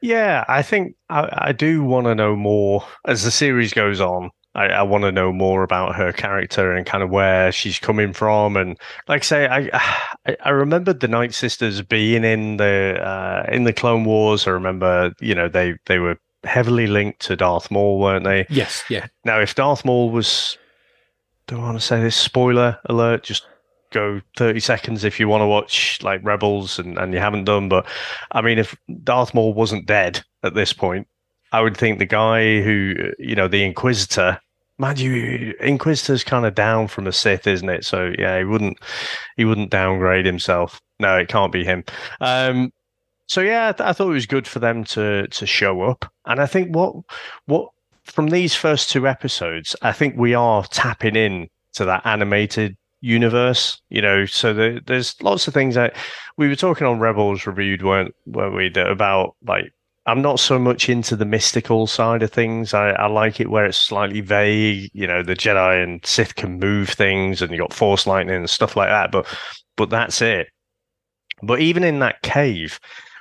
Yeah, I think I, I do want to know more as the series goes on. I, I want to know more about her character and kind of where she's coming from. And like I say, I I remembered the Night Sisters being in the uh, in the Clone Wars. I remember, you know, they they were heavily linked to Darth Maul, weren't they? Yes, yeah. Now, if Darth Maul was do I want to say this? Spoiler alert. Just go 30 seconds if you want to watch like Rebels and, and you haven't done. But I mean, if Darth Maul wasn't dead at this point. I would think the guy who, you know, the Inquisitor, mind you, Inquisitor's kind of down from a Sith, isn't it? So yeah, he wouldn't, he wouldn't downgrade himself. No, it can't be him. Um, so yeah, I, th- I thought it was good for them to to show up, and I think what what from these first two episodes, I think we are tapping in to that animated universe. You know, so the, there's lots of things that we were talking on Rebels reviewed, weren't weren't we? About like I'm not so much into the mystical side of things. I, I, like it where it's slightly vague. You know, the Jedi and Sith can move things, and you got Force lightning and stuff like that. But but that's it. But even in that cave,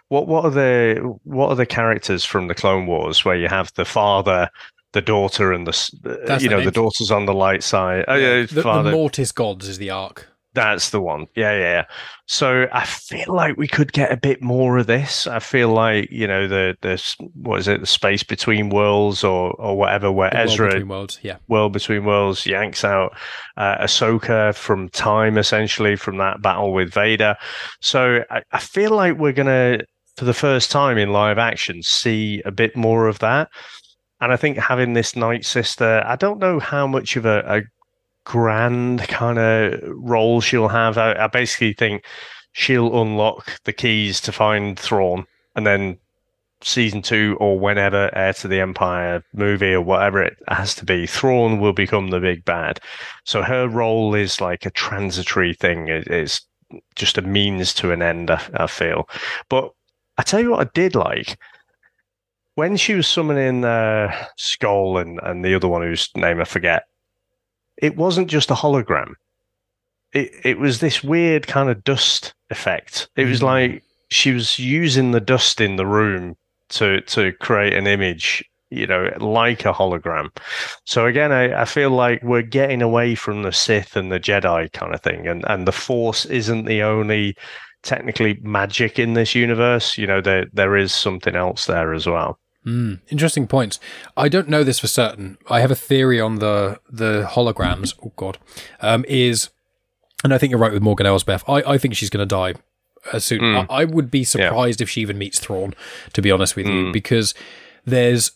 what what are the what are the characters from the Clone Wars where you have the father, the daughter, and the That's you know the daughter's on the light side. Oh yeah, the, the Mortis gods is the arc. That's the one. Yeah, yeah. So I feel like we could get a bit more of this. I feel like you know the the what is it the space between worlds or or whatever where the Ezra world between worlds, yeah, world between worlds yanks out uh, Ahsoka from time essentially from that battle with Vader. So I, I feel like we're gonna for the first time in live action see a bit more of that. And I think having this Night Sister, I don't know how much of a, a grand kind of role she'll have. I, I, basically think she'll unlock the keys to find Thrawn, and then season two or whenever Heir to the Empire movie or whatever it has to be, Thrawn will become the big bad. So her role is like a transitory thing. It, it's just a means to an end. I, I feel, but I tell you what, I did like when she was summoning uh, Skoll and, and the other one whose name I forget. It wasn't just a hologram. It it was this weird kind of dust effect. It was mm. like she was using the dust in the room to to create an image, you know, like a hologram. So again, I, I feel like we're getting away from the Sith and the Jedi kind of thing, and and the Force isn't the only technically magic in this universe. You know, there there is something else there as well. Mm, interesting points. I don't know this for certain. I have a theory on the the holograms. Oh God, um, is, and I think you're right with Morgan Elsbeth. I, I think she's going to die as soon. Mm. I, I, would be surprised yeah. if she even meets Thrawn. To be honest with mm. you, because there's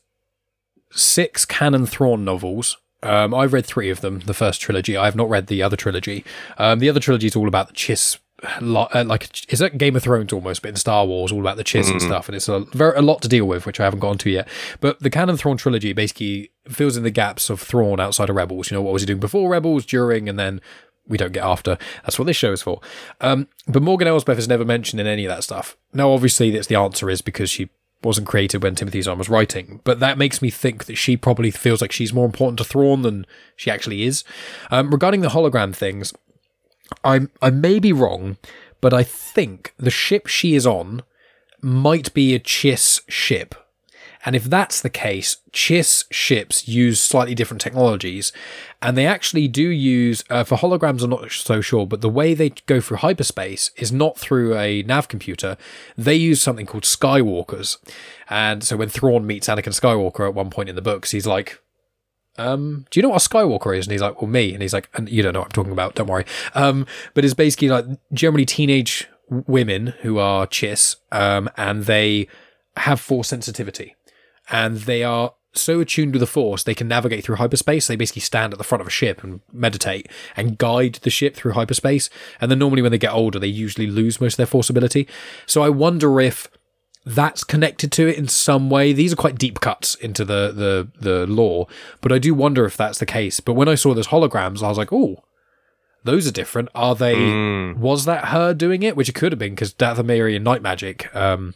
six canon Thrawn novels. Um, I've read three of them. The first trilogy. I have not read the other trilogy. Um, the other trilogy is all about the Chiss uh, like is that Game of Thrones almost, but in Star Wars, all about the chiss mm. and stuff, and it's a very a lot to deal with, which I haven't gone to yet. But the canon Thrawn trilogy basically fills in the gaps of Thrawn outside of Rebels. You know, what was he doing before Rebels, during, and then we don't get after. That's what this show is for. Um, but Morgan Elsbeth is never mentioned in any of that stuff. Now, obviously, that's the answer is because she wasn't created when Timothy Zahn was writing, but that makes me think that she probably feels like she's more important to Thrawn than she actually is. Um, regarding the hologram things, I I may be wrong, but I think the ship she is on might be a Chiss ship. And if that's the case, Chiss ships use slightly different technologies, and they actually do use uh, for holograms. I'm not so sure, but the way they go through hyperspace is not through a nav computer. They use something called Skywalkers, and so when Thrawn meets Anakin Skywalker at one point in the books, he's like, um, do you know what a Skywalker is? And he's like, well, me. And he's like, and you don't know what I'm talking about. Don't worry. Um, but it's basically like generally teenage women who are Chiss, um, and they have force sensitivity and they are so attuned to the force they can navigate through hyperspace. They basically stand at the front of a ship and meditate and guide the ship through hyperspace. And then normally when they get older, they usually lose most of their force ability. So I wonder if that's connected to it in some way. These are quite deep cuts into the the the lore, but I do wonder if that's the case. But when I saw those holograms, I was like, oh. Those are different. Are they? Mm. Was that her doing it? Which it could have been because Dathomiri and night magic um,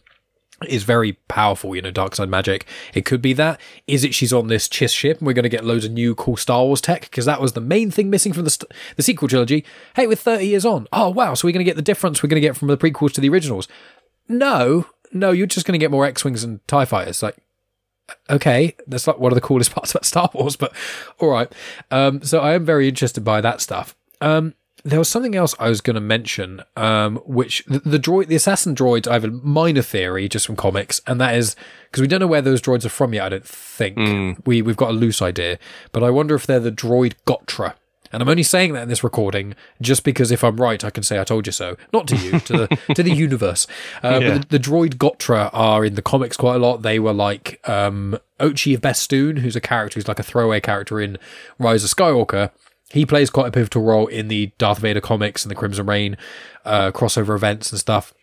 is very powerful, you know, dark side magic. It could be that. Is it she's on this Chiss ship and we're going to get loads of new cool Star Wars tech? Because that was the main thing missing from the, st- the sequel trilogy. Hey, we're 30 years on. Oh, wow. So we're going to get the difference we're going to get from the prequels to the originals. No, no, you're just going to get more X Wings and TIE fighters. Like, okay, that's like one of the coolest parts about Star Wars, but all right. Um, so I am very interested by that stuff. Um, there was something else I was going to mention, um, which the, the, droid, the assassin droids, I have a minor theory just from comics, and that is because we don't know where those droids are from yet. I don't think mm. we we've got a loose idea, but I wonder if they're the droid Gotra, And I'm only saying that in this recording just because if I'm right, I can say I told you so. Not to you, to the to the universe. Uh, Yeah. But the, the droid Gotra are in the comics quite a lot. They were like um, Ochi of Bestoon, who's a character who's like a throwaway character in Rise of Skywalker. He plays quite a pivotal role in the Darth Vader comics and the Crimson Reign uh, crossover events and stuff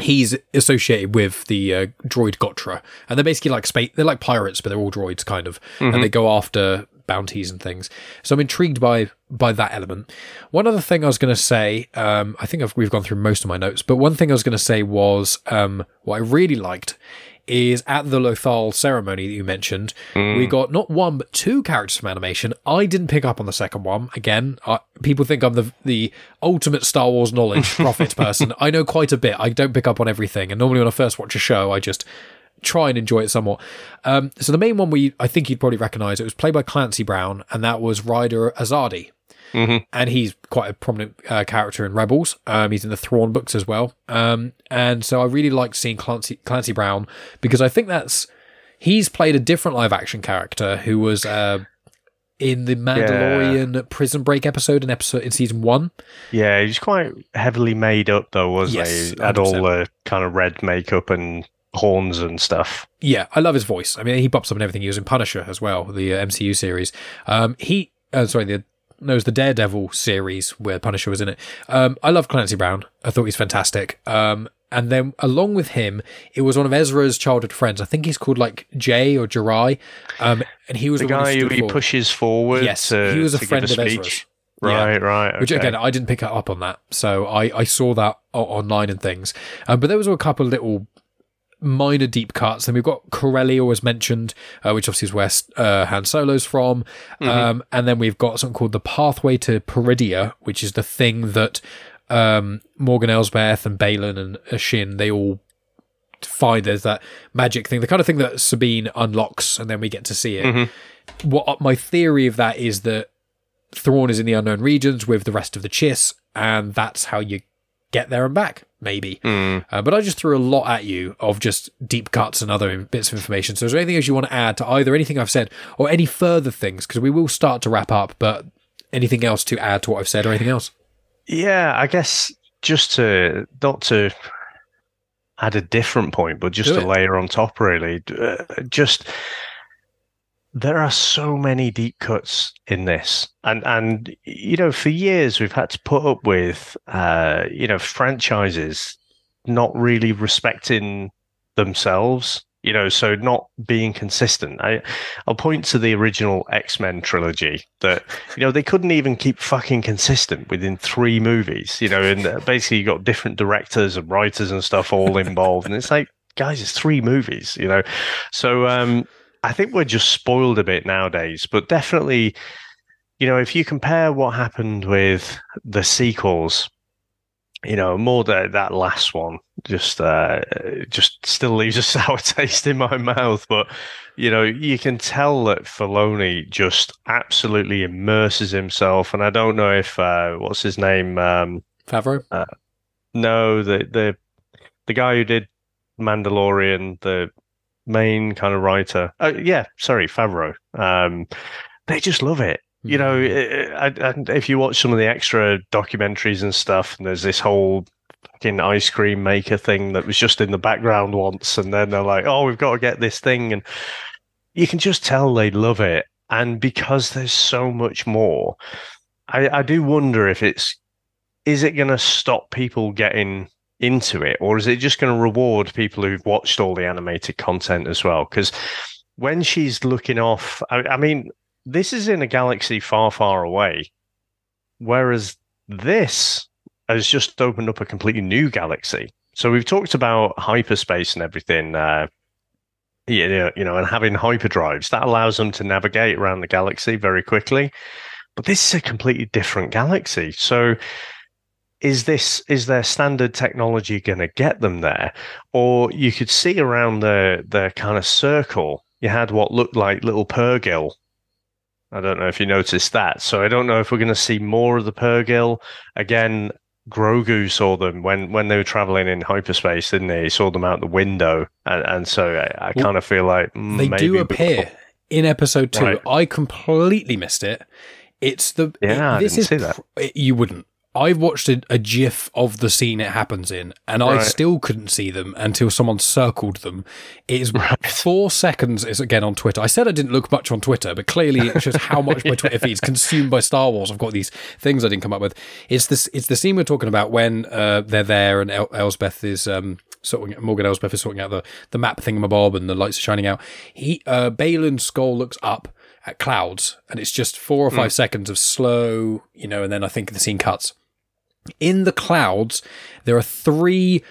he's associated with the uh, droid Gotra, and they're basically like space. They're like pirates, but they're all droids, kind of, and they go after bounties and things. So I'm intrigued by by that element. One other thing I was going to say, um, I think I've, we've gone through most of my notes, but one thing I was going to say was um, what I really liked is at the Lothal ceremony that you mentioned, we got not one but two characters from animation. I didn't pick up on the second one. Again, I, people think I'm the the ultimate Star Wars knowledge prophet person. I know quite a bit. I don't pick up on everything, and normally when I first watch a show, I just try and enjoy it somewhat. Um, so the main one we I think you'd probably recognise it was played by Clancy Brown, and that was Ryder Azadi and he's quite a prominent uh, character in Rebels. Um, he's in the Thrawn books as well. Um, and so I really liked seeing Clancy Clancy Brown because I think that's he's played a different live action character who was uh, in the Mandalorian Prison Break episode in episode in season one. Yeah, he's quite heavily made up though, wasn't Yes, he? Had all 100%. the kind of red makeup and horns and stuff. Yeah, I love his voice. I mean, he pops up in everything. He was in Punisher as well, the uh, MCU series. Um, he, uh, sorry, the no, it was the Daredevil series where Punisher was in it. Um, I love Clancy Brown. I thought he's fantastic. Um, and then along with him, it was one of Ezra's childhood friends. I think he's called like Jai or Jirai. Um, and he was The the, one guy who who he for- pushes forward. Yes, to, he was a friend give of speech. Ezra's. Yeah. Right, right. Which again, I didn't pick up on that, so I, I saw that online and things. Um, but there was a couple of little minor deep cuts. Then we've got Corellia as mentioned, uh, which obviously is where uh, Han Solo's from. Um, and then we've got something called the Pathway to Peridea, which is the thing that um, Morgan Elsbeth and Baylan and Ashin, they all find there's that magic thing, the kind of thing that Sabine unlocks, and then we get to see it. What my theory of that is that Thrawn is in the unknown regions with the rest of the Chiss, and that's how you get there and back, maybe. Hmm. Uh, but I just threw a lot at you of just deep cuts and other bits of information. So, is there anything else you want to add to either anything I've said or any further things? Because we will start to wrap up, but anything else to add to what I've said or anything else? Yeah, I guess just to not to add a different point, but just Do a it. layer on top, really. Uh, just there are so many deep cuts in this, and and you know, for years we've had to put up with uh, you know franchises not really respecting themselves. You know, so not being consistent. I, I'll point to the original X Men trilogy that you know they couldn't even keep fucking consistent within three movies. You know, and uh, basically you got different directors and writers and stuff all involved, and it's like, guys, it's three movies. You know, so um, I think we're just spoiled a bit nowadays. But definitely, you know, if you compare what happened with the sequels, you know, more that that last one just uh, just still leaves a sour taste in my mouth. But you know, you can tell that Filoni just absolutely immerses himself, and I don't know if uh, what's his name. Um, Favreau? no, the the the guy who did Mandalorian, the main kind of writer. Oh, yeah, sorry, Favreau. Um, they just love it. You know, Mm. I, I, if you watch some of the extra documentaries and stuff, and there's this whole fucking ice cream maker thing that was just in the background once, and then they're like, "Oh, we've got to get this thing," and you can just tell they love it. And because there's so much more, I, I do wonder if it's is it going to stop people getting into it, or is it just going to reward people who've watched all the animated content as well? Because when she's looking off, I, I mean, this is in a galaxy far, far away, whereas this has just opened up a completely new galaxy. So we've talked about hyperspace and everything. Uh, you know, you know, and having hyperdrives that allows them to navigate around the galaxy very quickly. But this is a completely different galaxy. So is this is their standard technology going to get them there or you could see around the the kind of circle you had what looked like little purrgil i don't know if you noticed that so i don't know if we're going to see more of the purrgil again grogu saw them when when they were traveling in hyperspace didn't they he saw them out the window and, and so i, I Well, kind of feel like mm, They do appear in episode two. Right. I completely missed it. It's the Yeah, I this is that. you wouldn't. I've watched a, a GIF of the scene it happens in, and I still couldn't see them until someone circled them. It is Right. four seconds. Is again on Twitter. I said I didn't look much on Twitter, but clearly it shows how much my Twitter feed's consumed by Star Wars. I've got these things I didn't come up with. It's this. It's the scene we're talking about when uh, they're there and El- Elsbeth is um, sorting. Morgan Elsbeth is sorting out the the map thingamabob, and the lights are shining out. He uh, Baylan Skoll looks up at clouds, and it's just four or five seconds of slow, you know, and then I think the scene cuts. In the clouds, there are three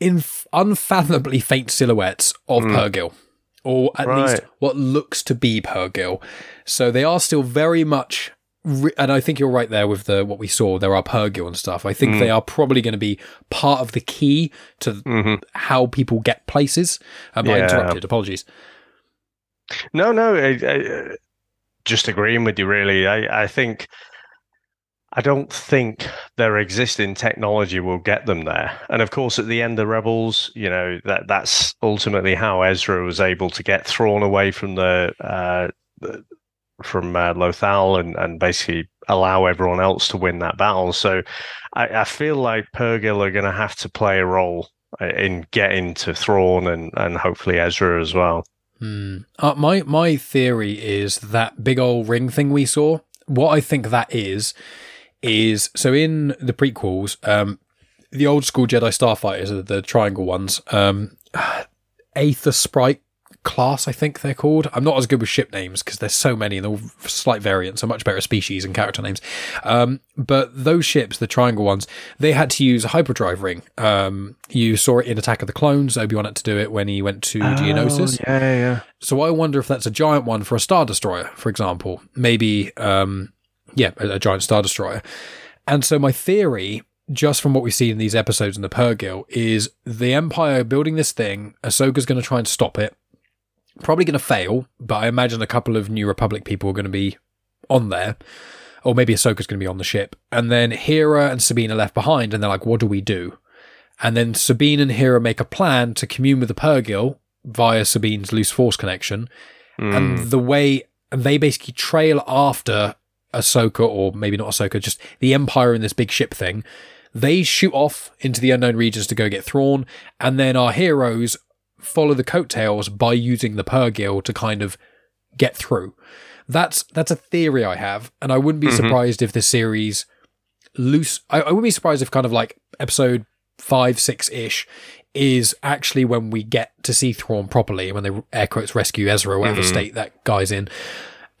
inf- unfathomably faint silhouettes of Purrgil, or at least what looks to be Purrgil. So they are still very much. And I think you're right there with the what we saw. There are Purrgil and stuff. I think they are probably going to be part of the key to Mhm. how people get places. Um, I interrupted. Apologies. No, no, I, I, just agreeing with you. Really, I, I think I don't think their existing technology will get them there. And of course, at the end of Rebels, you know that that's ultimately how Ezra was able to get thrown away from the, uh, the from uh, Lothal and and basically allow everyone else to win that battle. So I, I feel like Purrgil are going to have to play a role in getting to Thrawn and and hopefully Ezra as well. Hmm. Uh, my my theory is that big old ring thing we saw. What I think that is is so in the prequels, um, the old school Jedi starfighters, are the triangle ones, um, Aether Sprite class, I think they're called. I'm not as good with ship names because there's so many and all slight variants, are much better species and character names. Um, but those ships, the triangle ones, they had to use a hyperdrive ring. Um, you saw it in Attack of the Clones. Obi Wan had to do it when he went to Geonosis. Oh, yeah, yeah. So I wonder if that's a giant one for a star destroyer, for example. Maybe, um, yeah, a, a giant star destroyer. And so my theory, just from what we see in these episodes in the Purrgil, is the Empire building this thing. Ahsoka's going to try and stop it. Probably going to fail, but I imagine a couple of New Republic people are going to be on there. Or maybe Ahsoka's going to be on the ship. And then Hera and Sabine are left behind, and they're like, what do we do? And then Sabine and Hera make a plan to commune with the Purrgil via Sabine's loose force connection. Mm. And the way and they basically trail after Ahsoka, or maybe not Ahsoka, just the Empire in this big ship thing. They shoot off into the unknown regions to go get Thrawn, and then our heroes follow the coattails by using the Purrgil to kind of get through. That's that's a theory I have, and I wouldn't be Mhm. surprised if the series loose. I, I wouldn't be surprised if kind of like episode five, six ish is actually when we get to see Thrawn properly, when they air quotes rescue Ezra, whatever Mhm. state that guy's in.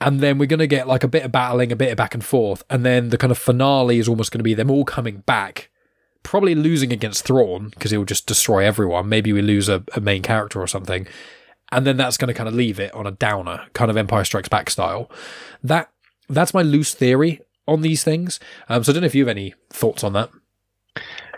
And then we're going to get like a bit of battling, a bit of back and forth. And then the kind of finale is almost going to be them all coming back, probably losing against Thrawn because he'll just destroy everyone. Maybe we lose a, a main character or something. And then that's going to kind of leave it on a downer, kind of Empire Strikes Back style. That That's my loose theory on these things. Um, so I don't know if you have any thoughts on that.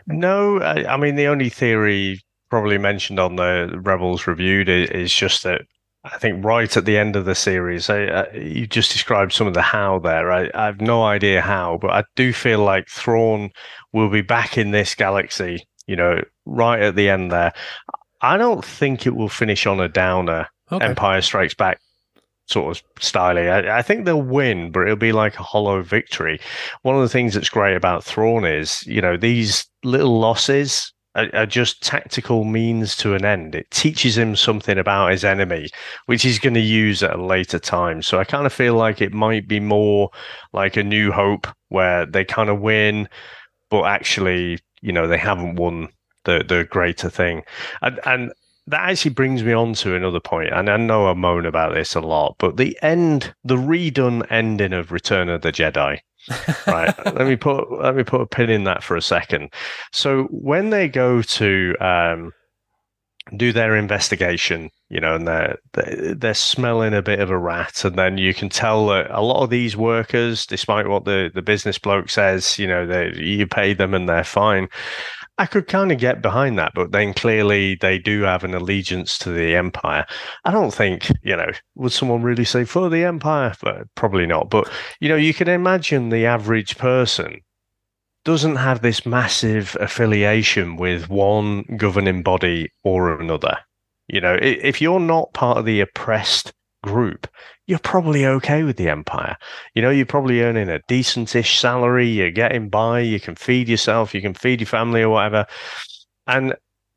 No, I, I mean the only theory probably mentioned on the Rebels reviewed is, is just that I think right at the end of the series, I, uh, you just described some of the how there. I, I have no idea how, but I do feel like Thrawn will be back in this galaxy. You know, right at the end there. I don't think it will finish on a downer. Okay. Empire Strikes Back sort of style. I, I think they'll win, but it'll be like a hollow victory. One of the things that's great about Thrawn is, you know, these little losses are, just tactical means to an end. It teaches him something about his enemy, which he's going to use at a later time. So I kind of feel like it might be more like a New Hope, where they kind of win, but actually, you know, they haven't won the the greater thing. And and that actually brings me on to another point, and I know I moan about this a lot, but the end, the redone ending of Return of the Jedi. Right. let me put let me put a pin in that for a second. So when they go to um, do their investigation, you know, and they're they're they're smelling a bit of a rat, and then you can tell that a lot of these workers, despite what the the business bloke says, you know, they you pay them and they're fine. I could kind of get behind that, but then clearly they do have an allegiance to the empire. I don't think, you know, would someone really say for the empire? But probably not. But, you know, you can imagine the average person doesn't have this massive affiliation with one governing body or another. You know, if you're not part of the oppressed group, you're probably okay with the empire. You know, you're probably earning a decentish salary, you're getting by, you can feed yourself, you can feed your family or whatever. And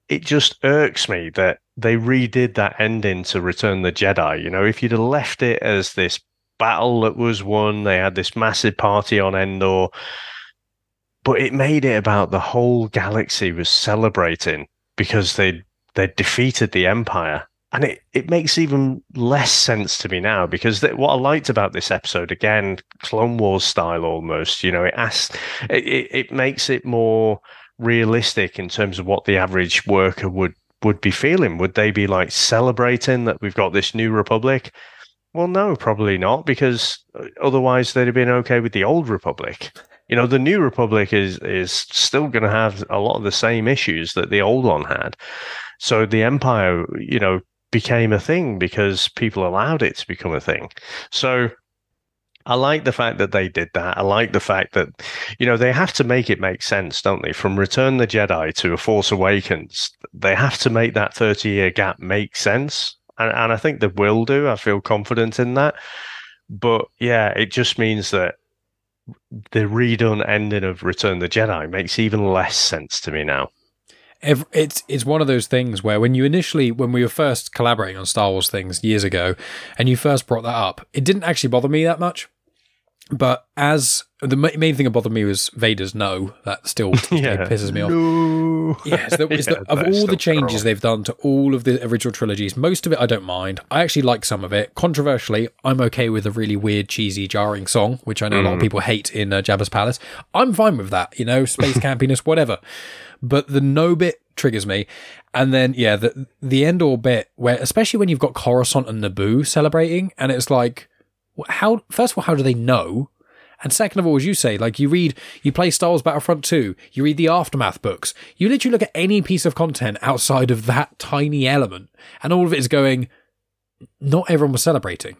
it just irks me that they redid that ending to Return the Jedi. You know, if you'd have left it as this battle that was won, they had this massive party on Endor, but it made it about the whole galaxy was celebrating because they they defeated the Empire and it, it makes even less sense to me now because th- what I liked about this episode again, Clone Wars style almost, you know, it asks, it, it, it makes it more realistic in terms of what the average worker would would be feeling. Would they be like celebrating that we've got this new republic? Well, no, probably not, because uh, otherwise they'd have been okay with the old republic. You know, the new republic is is still going to have a lot of the same issues that the old one had. So the empire, you know, became a thing because people allowed it to become a thing. So I like the fact that they did that. I like the fact that, you know, they have to make it make sense, don't they? From Return the Jedi to A Force Awakens, they have to make that 30 year gap make sense. And, and I think they will do. I feel confident in that. But yeah, it just means that the redone ending of Return the Jedi makes even less sense to me now it's it's one of those things where when you initially when we were first collaborating on Star Wars things years ago, and you first brought that up, it didn't actually bother me that much. But as the main thing that bothered me was Vader's no, that still yeah. pisses me off. No. Yes, yeah, yeah, of all the changes they've done to all of the original trilogies, most of it I don't mind. I actually like some of it. Controversially, I'm okay with a really weird, cheesy, jarring song, which I know mm. a lot of mm. people hate in uh, Jabba's palace. I'm fine with that, you know, space campiness, whatever but the no bit triggers me. And then yeah, the the Endor bit where especially when you've got Coruscant and Naboo celebrating, and it's like, how first of all, how do they know? And second of all, as you say, like you read, you play Star Wars Battlefront 2, you read the Aftermath books, you literally look at any piece of content outside of that tiny element, and all of it is going, not everyone was celebrating.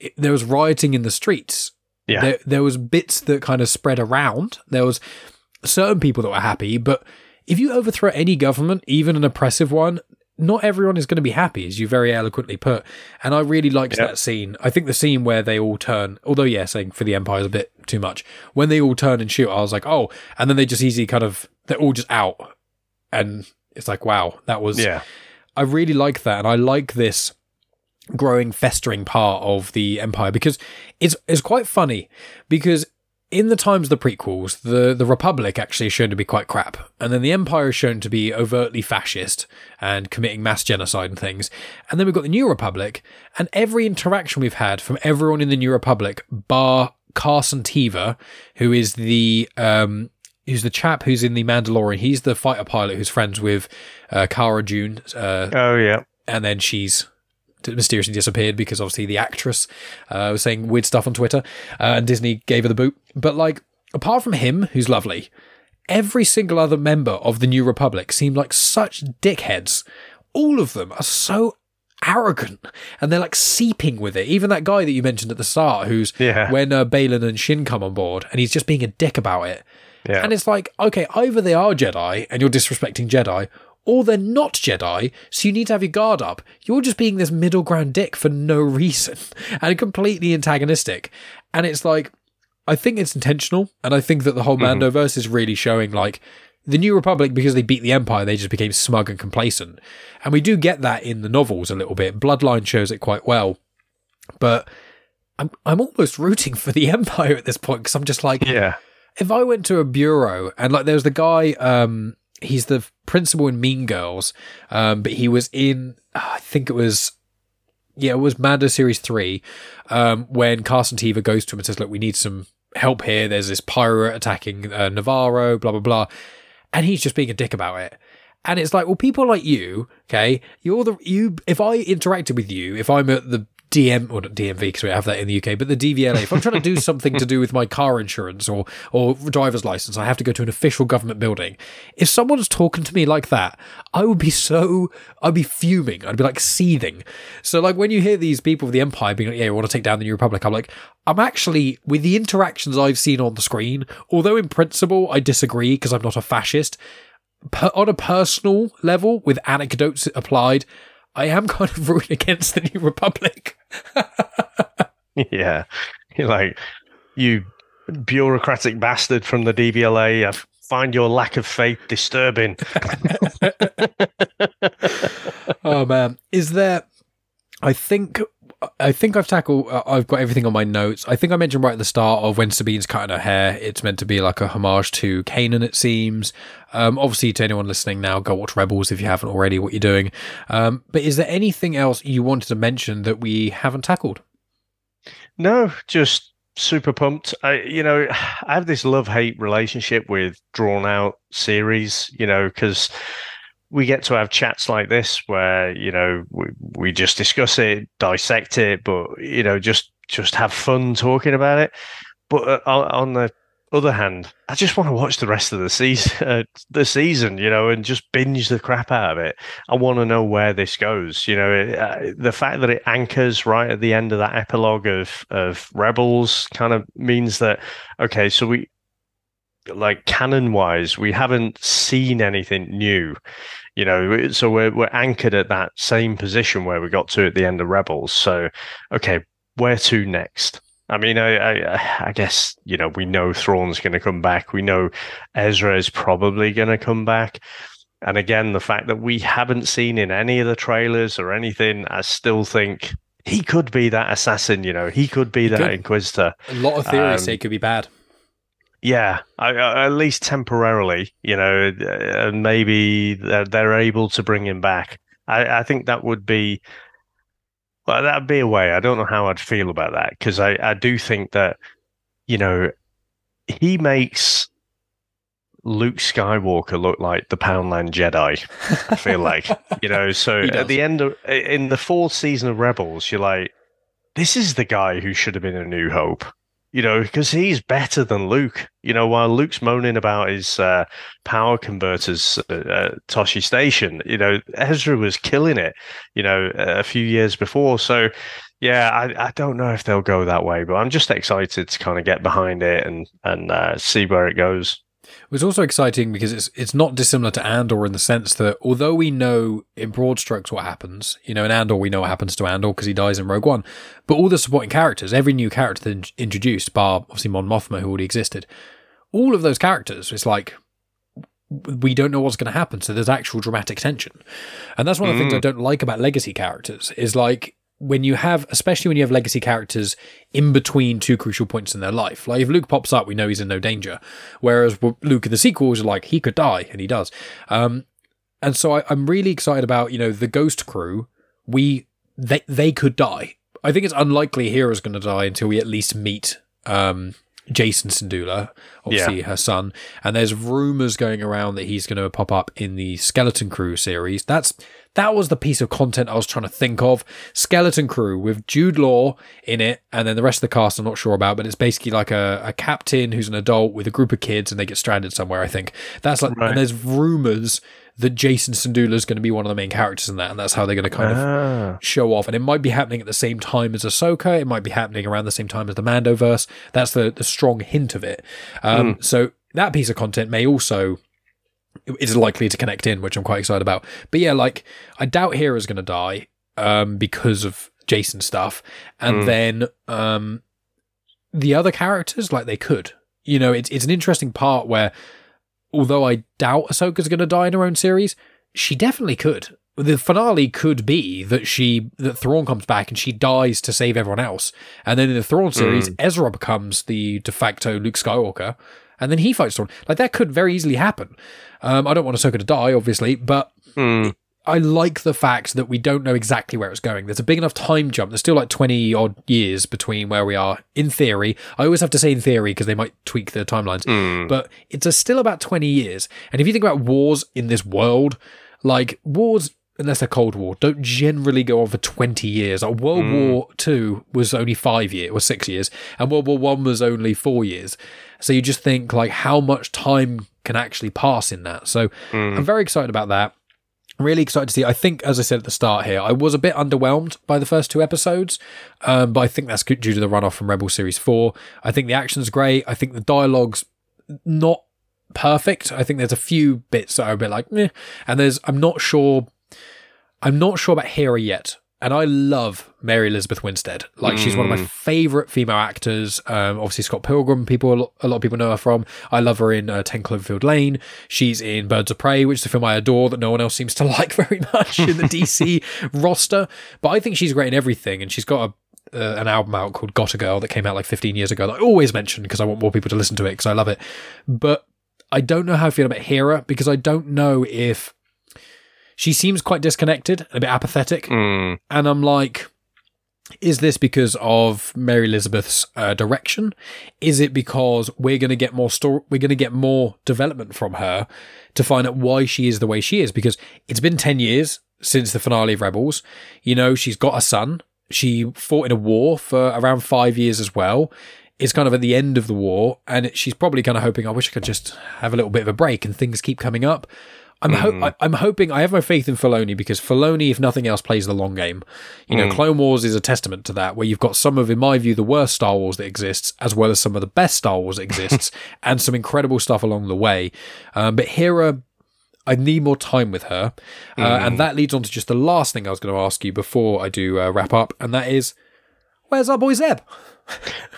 It, there was rioting in the streets. Yeah. There, there was bits that kind of spread around. There was certain people that were happy, but if you overthrow any government, even an oppressive one, not everyone is going to be happy, as you very eloquently put. And I really liked yep. that scene. I think the scene where they all turn, although, yeah, saying for the Empire is a bit too much. When they all turn and shoot, I was like, oh, and then they just easily kind of, they're all just out. And it's like, wow, that was, yeah. I really like that. And I like this growing, festering part of the Empire because it's, it's quite funny because in the times of the prequels, the, the Republic actually is shown to be quite crap, and then the Empire is shown to be overtly fascist and committing mass genocide and things. And then we've got the New Republic, and every interaction we've had from everyone in the New Republic, bar Carson Teva, who is the um, who's the chap who's in the Mandalorian. He's the fighter pilot who's friends with uh, Cara Dune. Uh, oh yeah, and then she's mysteriously disappeared because obviously the actress uh, was saying weird stuff on Twitter, uh, and Disney gave her the boot. But like, apart from him, who's lovely, every single other member of the New Republic seemed like such dickheads. All of them are so arrogant and they're like seeping with it. Even that guy that you mentioned at the start, who's yeah. when uh, Baylan and Shin come on board, and he's just being a dick about it. Yeah. And it's like, okay, either they are Jedi and you're disrespecting Jedi, or they're not Jedi, so you need to have your guard up. You're just being this middle ground dick for no reason and completely antagonistic. And it's like, I think it's intentional, and I think that the whole mm-hmm. Mandoverse is really showing like the New Republic, because they beat the Empire, they just became smug and complacent. And we do get that in the novels a little bit. Bloodline shows it quite well. But I'm I'm almost rooting for the Empire at this point because I'm just like, yeah. If I went to a bureau and like there was the guy, um, he's the principal in Mean Girls, um, but he was in I think it was yeah, it was Mando Series 3, um, when Carson Teva goes to him and says, Look, we need some help here. There's this pirate attacking uh, Nevarro, blah, blah, blah. And he's just being a dick about it. And it's like, well, people like you, okay, you're the, you, if I interacted with you, if I'm at the DM or not DMV because we have that in the UK, but the DVLA. If I'm trying to do something to do with my car insurance or or driver's license, I have to go to an official government building. If someone's talking to me like that, I would be so I'd be fuming. I'd be like seething. So like when you hear these people of the Empire being like, "Yeah, we want to take down the New Republic," I'm like, I'm actually with the interactions I've seen on the screen. Although in principle I disagree because I'm not a fascist. Per, on a personal level, with anecdotes applied, I am kind of rooting against the New Republic. yeah, you're like you bureaucratic bastard from the DVLA. I uh, find your lack of faith disturbing. oh man, is there? I think I think I've tackled. Uh, I've got everything on my notes. I think I mentioned right at the start of when Sabine's cutting her hair. It's meant to be like a homage to Kanan. It seems. Um, obviously, to anyone listening now, go watch Rebels if you haven't already. What you're doing. Um, but is there anything else you wanted to mention that we haven't tackled? No, just super pumped. I, you know, I have this love hate relationship with drawn out series. You know, because we get to have chats like this where you know we, we just discuss it, dissect it, but you know just just have fun talking about it. But uh, on the other hand, I just want to watch the rest of the season, uh, the season, you know, and just binge the crap out of it. I want to know where this goes. You know, it, uh, the fact that it anchors right at the end of that epilogue of of Rebels kind of means that okay, so we like canon wise, we haven't seen anything new you know so we're, we're anchored at that same position where we got to at the end of rebels so okay where to next I mean, I, I, I guess you know we know Thrawn's going to come back. We know Ezra is probably going to come back. And again, the fact that we haven't seen in any of the trailers or anything, I still think he could be that assassin. You know, he could be that could. Inquisitor. A lot of theories um, say it could be bad. Yeah, I, I, at least temporarily, you know, uh, and maybe they're, they're, able to bring him back. I, I think that would be, well, that'd be a way. I don't know how I'd feel about that because I, I do think that, you know, he makes Luke Skywalker look like the Poundland Jedi. I feel like, you know, so at the end of, in the fourth season of Rebels, you're like, this is the guy who should have been a New Hope you know, because he's better than Luke. You know, while Luke's moaning about his uh, power converters at Tosche Station, you know, Ezra was killing it, you know, a few years before. So, yeah, I, I don't know if they'll go that way, but I'm just excited to kind of get behind it and and uh, see where it goes. It was also exciting because it's it's not dissimilar to Andor in the sense that although we know in broad strokes what happens, you know, in Andor we know what happens to Andor because he dies in Rogue One, but all the supporting characters, every new character that introduced, bar obviously Mon Mothma who already existed, all of those characters, it's like we don't know what's going to happen, so there's actual dramatic tension, and that's one of the mm. things I don't like about legacy characters is like when you have, especially when you have legacy characters in between two crucial points in their life. Like if Luke pops up, we know he's in no danger. Whereas Luke in the sequels are like, he could die, and he does. Um, and so I, I'm really excited about, you know, the Ghost crew. We, they, they could die. I think it's unlikely Hera's going to die until we at least meet, um, Jacen Syndulla, obviously yeah. her son, and there's rumors going around that he's going to pop up in the Skeleton Crew series. That's that was the piece of content I was trying to think of. Skeleton Crew with Jude Law in it, and then the rest of the cast I'm not sure about, but it's basically like a, a captain who's an adult with a group of kids and they get stranded somewhere, I think. That's like, right. and there's rumors that Jacen Syndulla is going to be one of the main characters in that, and that's how they're going to kind ah. of show off. And it might be happening at the same time as Ahsoka. It might be happening around the same time as the Mandoverse. That's the, the strong hint of it. Um, mm. So that piece of content may also is likely to connect in, which I'm quite excited about. But yeah, like I doubt Hera's going to die um, because of Jacen stuff, and mm. then um, the other characters, like they could. You know, it's it's an interesting part where, although I doubt Ahsoka's going to die in her own series, she definitely could. The finale could be that she that Thrawn comes back and she dies to save everyone else, and then in the Thrawn series, mm. Ezra becomes the de facto Luke Skywalker, and then he fights Thrawn. Like that could very easily happen. Um, I don't want Ahsoka to die, obviously, but mm. I like the fact that we don't know exactly where it's going. There's a big enough time jump. There's still like 20 odd years between where we are in theory. I always have to say in theory because they might tweak the timelines, mm. but it's a still about 20 years. And if you think about wars in this world, like wars unless they're Cold War, don't generally go on for 20 years. Like World mm. War Two was only five years, or six years, and World War One was only four years. So you just think like how much time can actually pass in that. So mm. I'm very excited about that. Really excited to see. I think, as I said at the start here, I was a bit underwhelmed by the first two episodes, um, but I think that's due to the runoff from Rebel Series 4. I think the action's great. I think the dialogue's not perfect. I think there's a few bits that are a bit like, meh. And there's, I'm not sure, I'm not sure about Hera yet and I love Mary Elizabeth Winstead. Like she's one of my Mm. favorite female actors. Um, obviously Scott Pilgrim, people a lot, of people know her from. I love her in uh, Ten Cloverfield Lane. She's in Birds of Prey, which is a film I adore that no one else seems to like very much in the DC roster. But I think she's great in everything, and she's got a uh, an album out called Got a Girl that came out like 15 years ago that I always mention because I want more people to listen to it because I love it. But I don't know how I feel about Hera because I don't know if she seems quite disconnected and a bit apathetic. Mm. And I'm like, is this because of Mary Elizabeth's uh, direction? Is it because we're going to get more story? We're going to get more development from her to find out why she is the way she is. Because it's been ten years since the finale of Rebels. You know, she's got a son. She fought in a war for around five years as well. It's kind of at the end of the war, and she's probably kind of hoping, I wish I could just have a little bit of a break, and things keep coming up. I'm ho- I, I'm hoping I have my faith in Filoni because Filoni, if nothing else, plays the long game. You know, Clone Wars is a testament to that, where you've got some of, in my view, the worst Star Wars that exists, as well as some of the best Star Wars that exists, and some incredible stuff along the way. Um, but Hera, I need more time with her, uh, and that leads on to just the last thing I was going to ask you before I do uh, wrap up, and that is, where's our boy Zeb?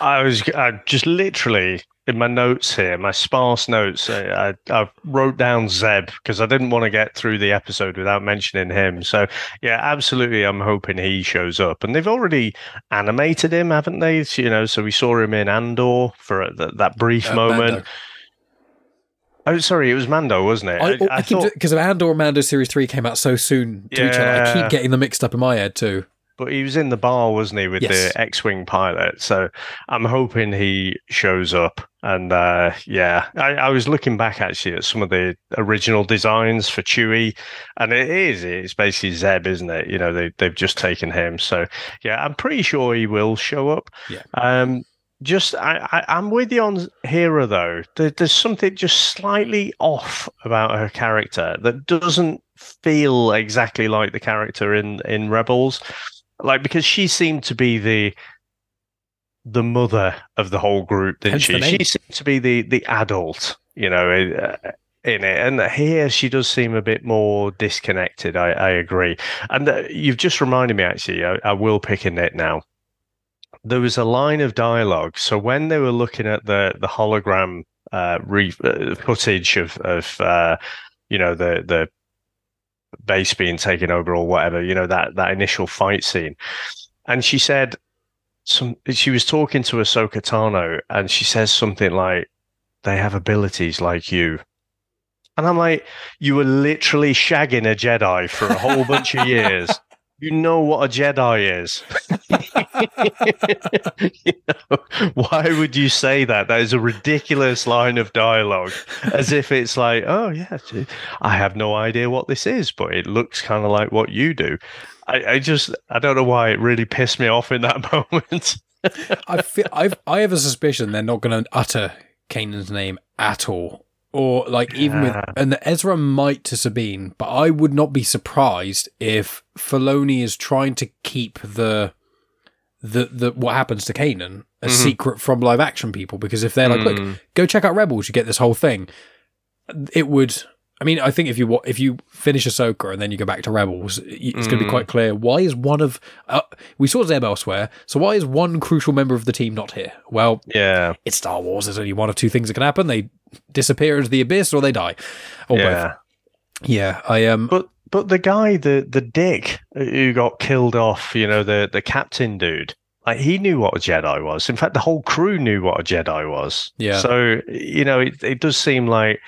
I was I just literally in my notes here, my sparse notes. I, I, I wrote down Zeb because I didn't want to get through the episode without mentioning him. So yeah, absolutely, I'm hoping he shows up. And they've already animated him, haven't they? So, you know, so we saw him in Andor for that, that brief Uh, moment. Mando. Oh, sorry, it was Mando, wasn't it? I, I, I I keep thought, because of Andor and Mando Series Three came out so soon to each other. I keep getting them mixed up in my head too. But he was in the bar, wasn't he, with Yes. the X-wing pilot? So I'm hoping he shows up. And uh, yeah, I, I was looking back actually at some of the original designs for Chewie, and it is it's basically Zeb, isn't it? You know, they they've just taken him. So yeah, I'm pretty sure he will show up. Yeah. Um, just I, I I'm with you on Hera though. There, there's something just slightly off about her character that doesn't feel exactly like the character in in Rebels like because she seemed to be the the mother of the whole group didn't Hence she? she seemed to be the the adult you know uh, in it. And here she does seem a bit more disconnected i, I agree. And uh, you've just reminded me actually I, I will pick in it now. There was a line of dialogue. So when they were looking at the the hologram uh, re- uh footage of of uh you know the the base being taken over or whatever, you know, that, that initial fight scene. And she said some she was talking to Ahsoka Tano and she says something like, They have abilities like you. And I'm like, you were literally shagging a Jedi for a whole bunch of years. You know what a Jedi is. you know, why would you say that? That is a ridiculous line of dialogue, as if it's like, oh yeah, I have no idea what this is, but it looks kind of like what you do. I, I just, I don't know why it really pissed me off in that moment. I feel I've I have a suspicion they're not going to utter Kanan's name at all, or like even with Yeah. and Ezra might to Sabine, but I would not be surprised if Filoni is trying to keep the the the what happens to Kanan a Mhm. secret from live action people because if they're like, look, Mm. go check out Rebels, you get this whole thing. It would. I mean, I think if you if you finish Ahsoka and then you go back to Rebels, it's going to be Mm. quite clear why is one of uh, we saw Zeb elsewhere, so why is one crucial member of the team not here? Well, Yeah, it's Star Wars. There's only one of two things that can happen: they disappear into the abyss or they die, or yeah. both. Yeah, I um, But but the guy, the the dick who got killed off, you know, the the captain dude, like he knew what a Jedi was. In fact, the whole crew knew what a Jedi was. Yeah. So you know, it it does seem like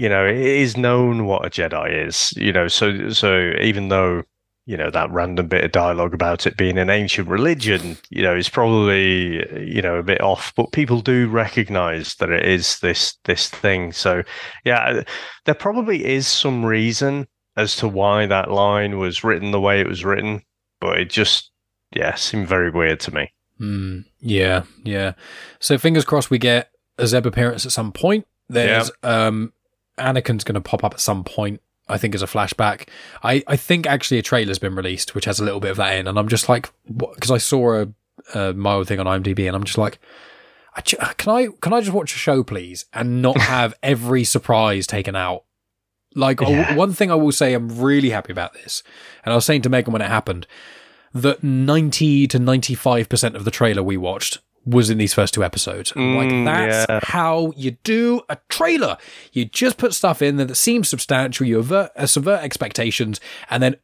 you know it is known what a Jedi is. You know, so so even though you know that random bit of dialogue about it being an ancient religion, you know, is probably you know a bit off, but people do recognize that it is this this thing. So yeah, there probably is some reason as to why that line was written the way it was written, but it just yeah seemed very weird to me. hmm, yeah, yeah. So fingers crossed we get a Zeb appearance at some point. There's um, Anakin's going to pop up at some point. I think as a flashback. I, I think actually a trailer's been released which has a little bit of that in, and I'm just like, because I saw a, a mild thing on IMDb, and I'm just like, I ju- can I can I just watch a show please and not have every surprise taken out? Like Yeah. one thing I will say, I'm really happy about this, and I was saying to Megan when it happened that 90 to 95 percent of the trailer we watched was in these first two episodes. And, like Mm, that's yeah. how you do a trailer. You just put stuff in there that seems substantial. You avert, uh, subvert expectations, and then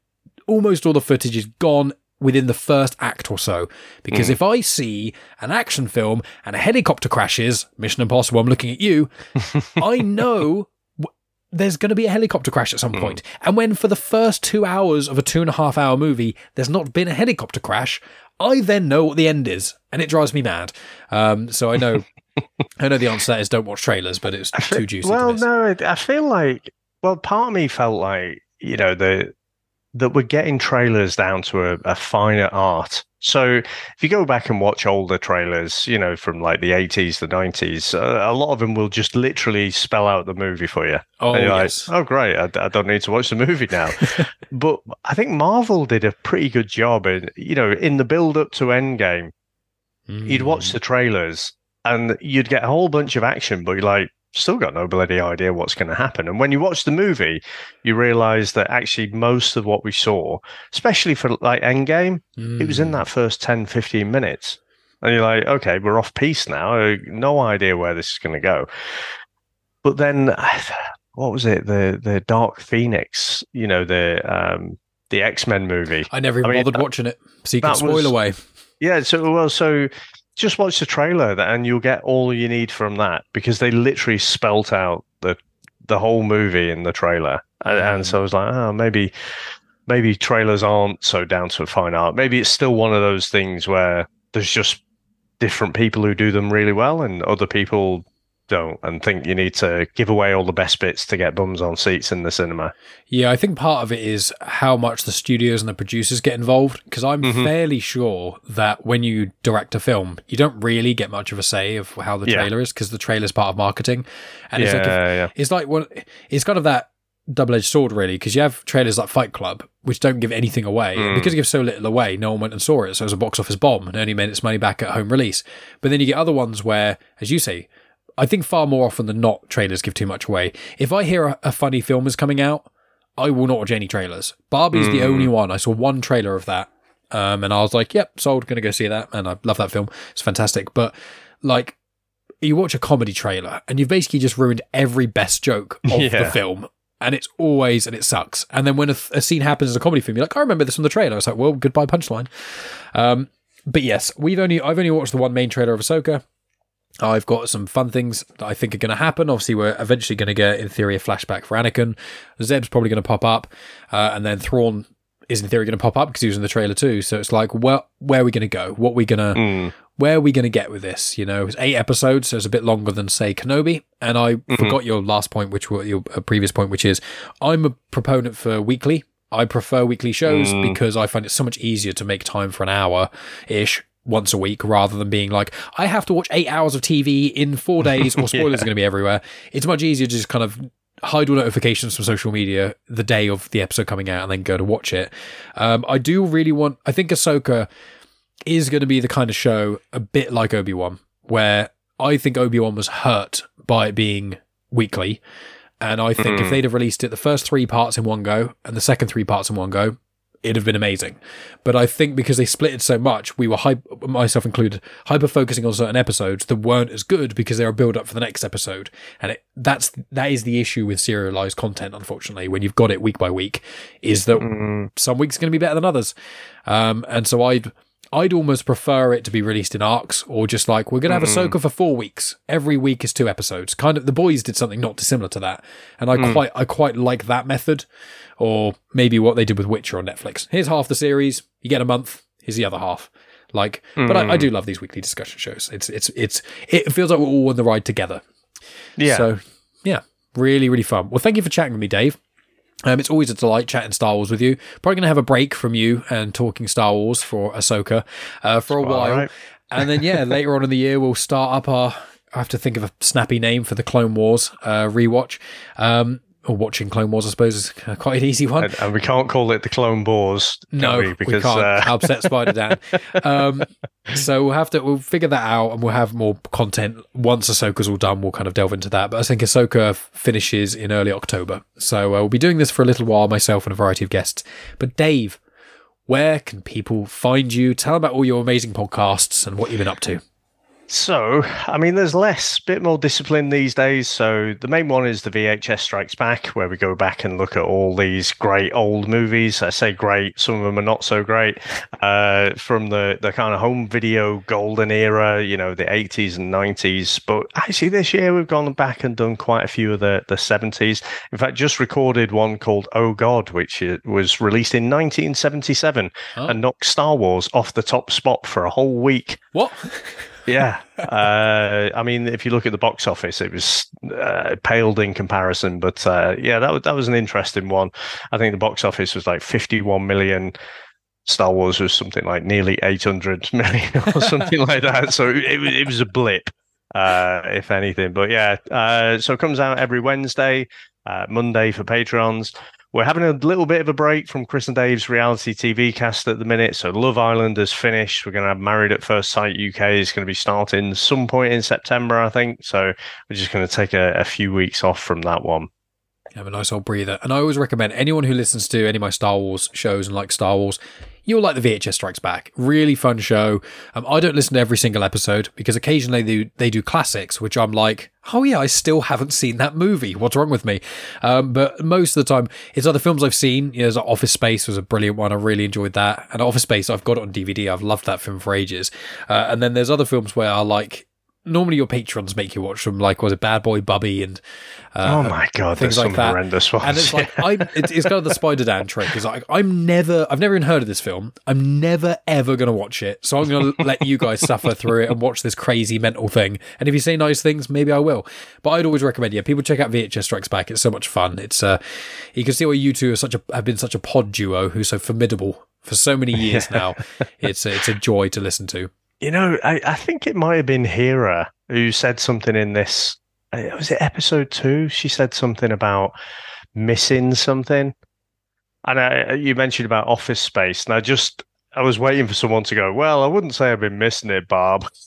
almost all the footage is gone within the first act or so. Because if I see an action film and a helicopter crashes, Mission Impossible, I'm looking at you, I know there's going to be a helicopter crash at some point. And when for the first two hours of a two and a half hour movie, there's not been a helicopter crash, I then know what the end is, and it drives me mad. Um, so I know. I know the answer to that is don't watch trailers, but it's too juicy. Well, to miss. no, I feel like well, part of me felt like you know the that we're getting trailers down to a, a finer art. So if you go back and watch older trailers, you know, from like the 80s, the 90s, uh, a lot of them will just literally spell out the movie for you. Oh, yes. like, oh, great. I, I don't need to watch the movie now. but I think Marvel did a pretty good job in, you know, in the build up to Endgame, you'd watch Mm. the trailers and you'd get a whole bunch of action, but you're like, still got no bloody idea what's going to happen. And when you watch the movie, you realize that actually most of what we saw, especially for like Endgame, it was in Mm. that first 10, 15 minutes. And you're like, okay, we're off piece now. Uh, No idea where this is going to go. But then, what was it? The the Dark Phoenix, you know, the um, the X Men movie. I never even I mean, bothered that- watching it, so you can spoil was- away. Yeah, so well, so just watch the trailer and you'll get all you need from that because they literally spelt out the the whole movie in the trailer, and, and so I was like, oh, maybe maybe trailers aren't so down to a fine art. Maybe it's still one of those things where there's just different people who do them really well, and other people don't, and think you need to give away all the best bits to get bums on seats in the cinema. Yeah, I think part of it is how much the studios and the producers get involved. Because I'm Mhm. fairly sure that when you direct a film, you don't really get much of a say of how the Yeah. trailer is, because the trailer is part of marketing. And it's like if, yeah, it's like one, it's kind of that double-edged sword, really, because you have trailers like Fight Club, which don't give anything away, and Mm. because it gives so little away, no one went and saw it, so it was a box office bomb and only made its money back at home release. But then you get other ones where, as you say, I think far more often than not, trailers give too much away. If I hear a, a funny film is coming out, I will not watch any trailers. Barbie's the Mm. only one. I saw one trailer of that. Um, and I was like, yep, sold, gonna go see that. And I love that film. It's fantastic. But like, you watch a comedy trailer and you've basically just ruined every best joke of the film. And it's always, and it sucks. And then when a, a scene happens in a comedy film, you're like, I remember this from the trailer. It's like, well, goodbye punchline. Um, but yes, we've only, I've only watched the one main trailer of Ahsoka. I've got some fun things that I think are going to happen. Obviously, we're eventually going to get, in theory, a flashback for Anakin. Zeb's probably going to pop up, uh, and then Thrawn is in theory going to pop up because he was in the trailer too. So it's like, well, where are we going to go? What are we going to, Mm. where are we going to get with this? You know, it's eight episodes, so it's a bit longer than say Kenobi. And I forgot your last point, which was your uh, previous point, which is I'm a proponent for weekly. I prefer weekly shows Mm. because I find it so much easier to make time for an hour ish once a week rather than being like, I have to watch eight hours of TV in four days or spoilers are going to be everywhere. It's much easier to just kind of hide all notifications from social media the day of the episode coming out and then go to watch it. Um, I do really want, I think Ahsoka is going to be the kind of show a bit like Obi Wan, where I think Obi Wan was hurt by it being weekly. And I think if Mm. they'd have released it the first three parts in one go and the second three parts in one go, it'd have been amazing. But I think because they split it so much, we were, hype, myself included, hyper focusing on certain episodes that weren't as good because they were build up for the next episode. And it, that's that is the issue with serialized content, unfortunately, when you've got it week by week, is that Mm. some weeks are going to be better than others. Um, and so I'd I'd almost prefer it to be released in arcs or just like we're going to have Ahsoka mm-hmm. for four weeks. Every week is two episodes. Kind of the boys did something not dissimilar to that, and I mm. quite I quite like that method. Or maybe what they did with Witcher on Netflix. Here's half the series. You get a month. Here's the other half. Like, but I, I mm. do love these weekly discussion shows. It's it's it's it feels like we're all on the ride together. Yeah. So yeah, really really fun. Well, thank you for chatting with me, Dave. Um, it's always a delight chatting Star Wars with you. Probably going to have a break from you and talking Star Wars for Ahsoka uh, for a while, right. and then yeah, later on in the year we'll start up our. I have to think of a snappy name for the Clone Wars uh, rewatch. Um, or watching Clone Wars, I suppose, is quite an easy one. And, and we can't call it the Clone Wars, no, we? Because we can't uh... upset Spider Dan. um, so we'll have to we'll figure that out, and we'll have more content once Ahsoka's all done. We'll kind of delve into that. But I think Ahsoka finishes in early October, so uh, we'll be doing this for a little while, myself and a variety of guests. But Dave, where can people find you? Tell about all your amazing podcasts and what you've been up to. So, I mean, there's less, bit more discipline these days. So, the main one is the VHS Strikes Back, where we go back and look at all these great old movies. I say great, some of them are not so great. Uh, from the, the kind of home video golden era, you know, the 80s and 90s. But actually, this year we've gone back and done quite a few of the, the 70s. In fact, just recorded one called Oh God, which was released in 1977 oh. and knocked Star Wars off the top spot for a whole week. What? yeah. Uh, I mean, if you look at the box office, it was uh, paled in comparison. But uh, yeah, that was, that was an interesting one. I think the box office was like 51 million. Star Wars was something like nearly 800 million or something like that. So it, it was a blip, uh, if anything. But yeah, uh, so it comes out every Wednesday, uh, Monday for patrons. We're having a little bit of a break from Chris and Dave's reality TV cast at the minute. So Love Island has finished. We're going to have Married at First Sight UK is going to be starting some point in September, I think. So we're just going to take a, a few weeks off from that one. Have a nice old breather. And I always recommend anyone who listens to any of my Star Wars shows and like Star Wars, you'll like the VHS Strikes Back. Really fun show. Um, I don't listen to every single episode because occasionally they do, they do classics, which I'm like, oh yeah, I still haven't seen that movie. What's wrong with me? Um, but most of the time, it's other films I've seen. You know, like Office Space was a brilliant one. I really enjoyed that. And Office Space, I've got it on DVD. I've loved that film for ages. Uh, and then there's other films where I like normally your patrons make you watch them, like was it Bad Boy Bubby and uh, oh my god, things like that. Horrendous ones. And it's like I'm, it's, it's kind of the Spider Dan trick. Is like I'm never, I've never even heard of this film. I'm never ever going to watch it. So I'm going to let you guys suffer through it and watch this crazy mental thing. And if you say nice things, maybe I will. But I'd always recommend, yeah, people check out VHS Strikes Back. It's so much fun. It's uh, you can see why you two are such a have been such a pod duo who's so formidable for so many years now. it's it's a joy to listen to. You know, I, I think it might have been Hera who said something in this. Uh, was it episode two? She said something about missing something. And I, you mentioned about office space. And I just, I was waiting for someone to go, well, I wouldn't say I've been missing it, Bob.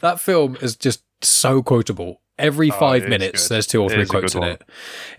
that film is just so quotable. Every oh, five minutes, good. there's two or three quotes in it.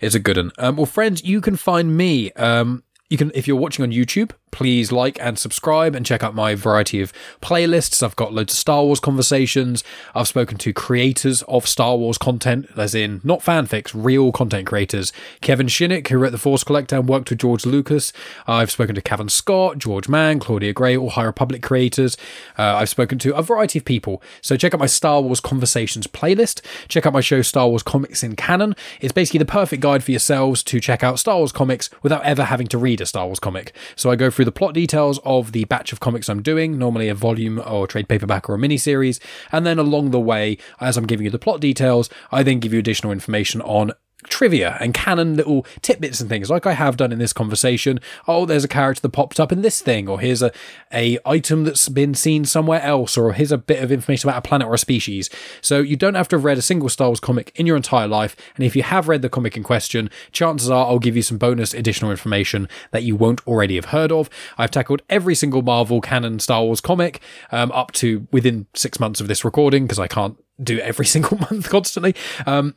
It's a good one. Um, well, friends, you can find me. Um, you can, if you're watching on YouTube, please like and subscribe and check out my variety of playlists. I've got loads of Star Wars conversations. I've spoken to creators of Star Wars content, as in not fanfics, real content creators. Kevin Shinick, who wrote The Force Collector and worked with George Lucas. I've spoken to Cavan Scott, George Mann, Claudia Gray, all High Republic creators. Uh, I've spoken to a variety of people. So check out my Star Wars Conversations playlist. Check out my show Star Wars Comics in Canon. It's basically the perfect guide for yourselves to check out Star Wars comics without ever having to read a Star Wars comic. So I go through the plot details of the batch of comics I'm doing, normally a volume or trade paperback or a mini series, and then along the way, as I'm giving you the plot details, I then give you additional information on trivia and canon little tidbits and things like I have done in this conversation. Oh, there's a character that popped up in this thing, or here's a, a item that's been seen somewhere else, or here's a bit of information about a planet or a species. So you don't have to have read a single Star Wars comic in your entire life. And if you have read the comic in question, chances are I'll give you some bonus additional information that you won't already have heard of. I've tackled every single Marvel canon Star Wars comic um, up to within six months of this recording because I can't do every single month constantly. Um,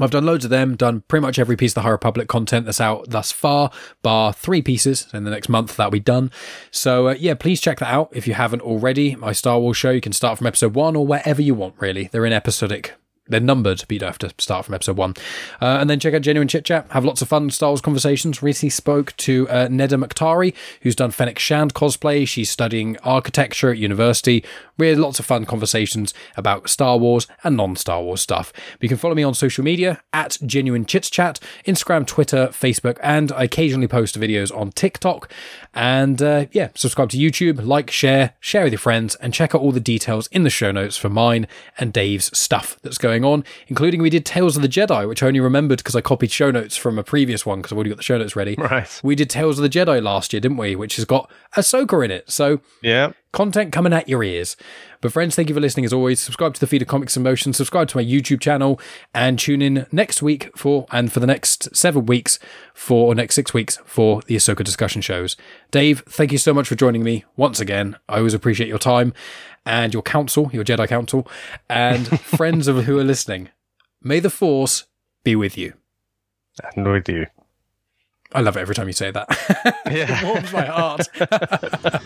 I've done loads of them, done pretty much every piece of the High Republic content that's out thus far, bar three pieces. In the next month, that'll be done. So, uh, yeah, please check that out if you haven't already. My Star Wars show, you can start from episode one or wherever you want, really. They're in episodic they're numbered, but you don't have to start from episode one. Uh, and then check out Genuine Chit Chat. Have lots of fun Star Wars conversations. Recently spoke to uh, Neda Mokhtari, who's done Fennec Shand cosplay. She's studying architecture at university. We had lots of fun conversations about Star Wars and non-Star Wars stuff. But you can follow me on social media at Genuine Chits Chat, Instagram, Twitter, Facebook, and I occasionally post videos on TikTok. And uh, yeah, subscribe to YouTube, like, share, share with your friends, and check out all the details in the show notes for mine and Dave's stuff that's going going on, including we did Tales of the Jedi, which I only remembered because I copied show notes from a previous one because I've already got the show notes ready. Right. We did Tales of the Jedi last year, didn't we? Which has got Ahsoka in it. So yeah, content coming at your ears. But friends, thank you for listening as always. Subscribe to the feed of Comics In Motion, subscribe to my YouTube channel, and tune in next week for and for the next seven weeks for or next six weeks for the Ahsoka discussion shows. Dave, thank you so much for joining me once again. I always appreciate your time and your counsel, your Jedi counsel, and friends of who are listening. May the Force be with you. And with you. I love it every time you say that. Yeah. it warms my heart.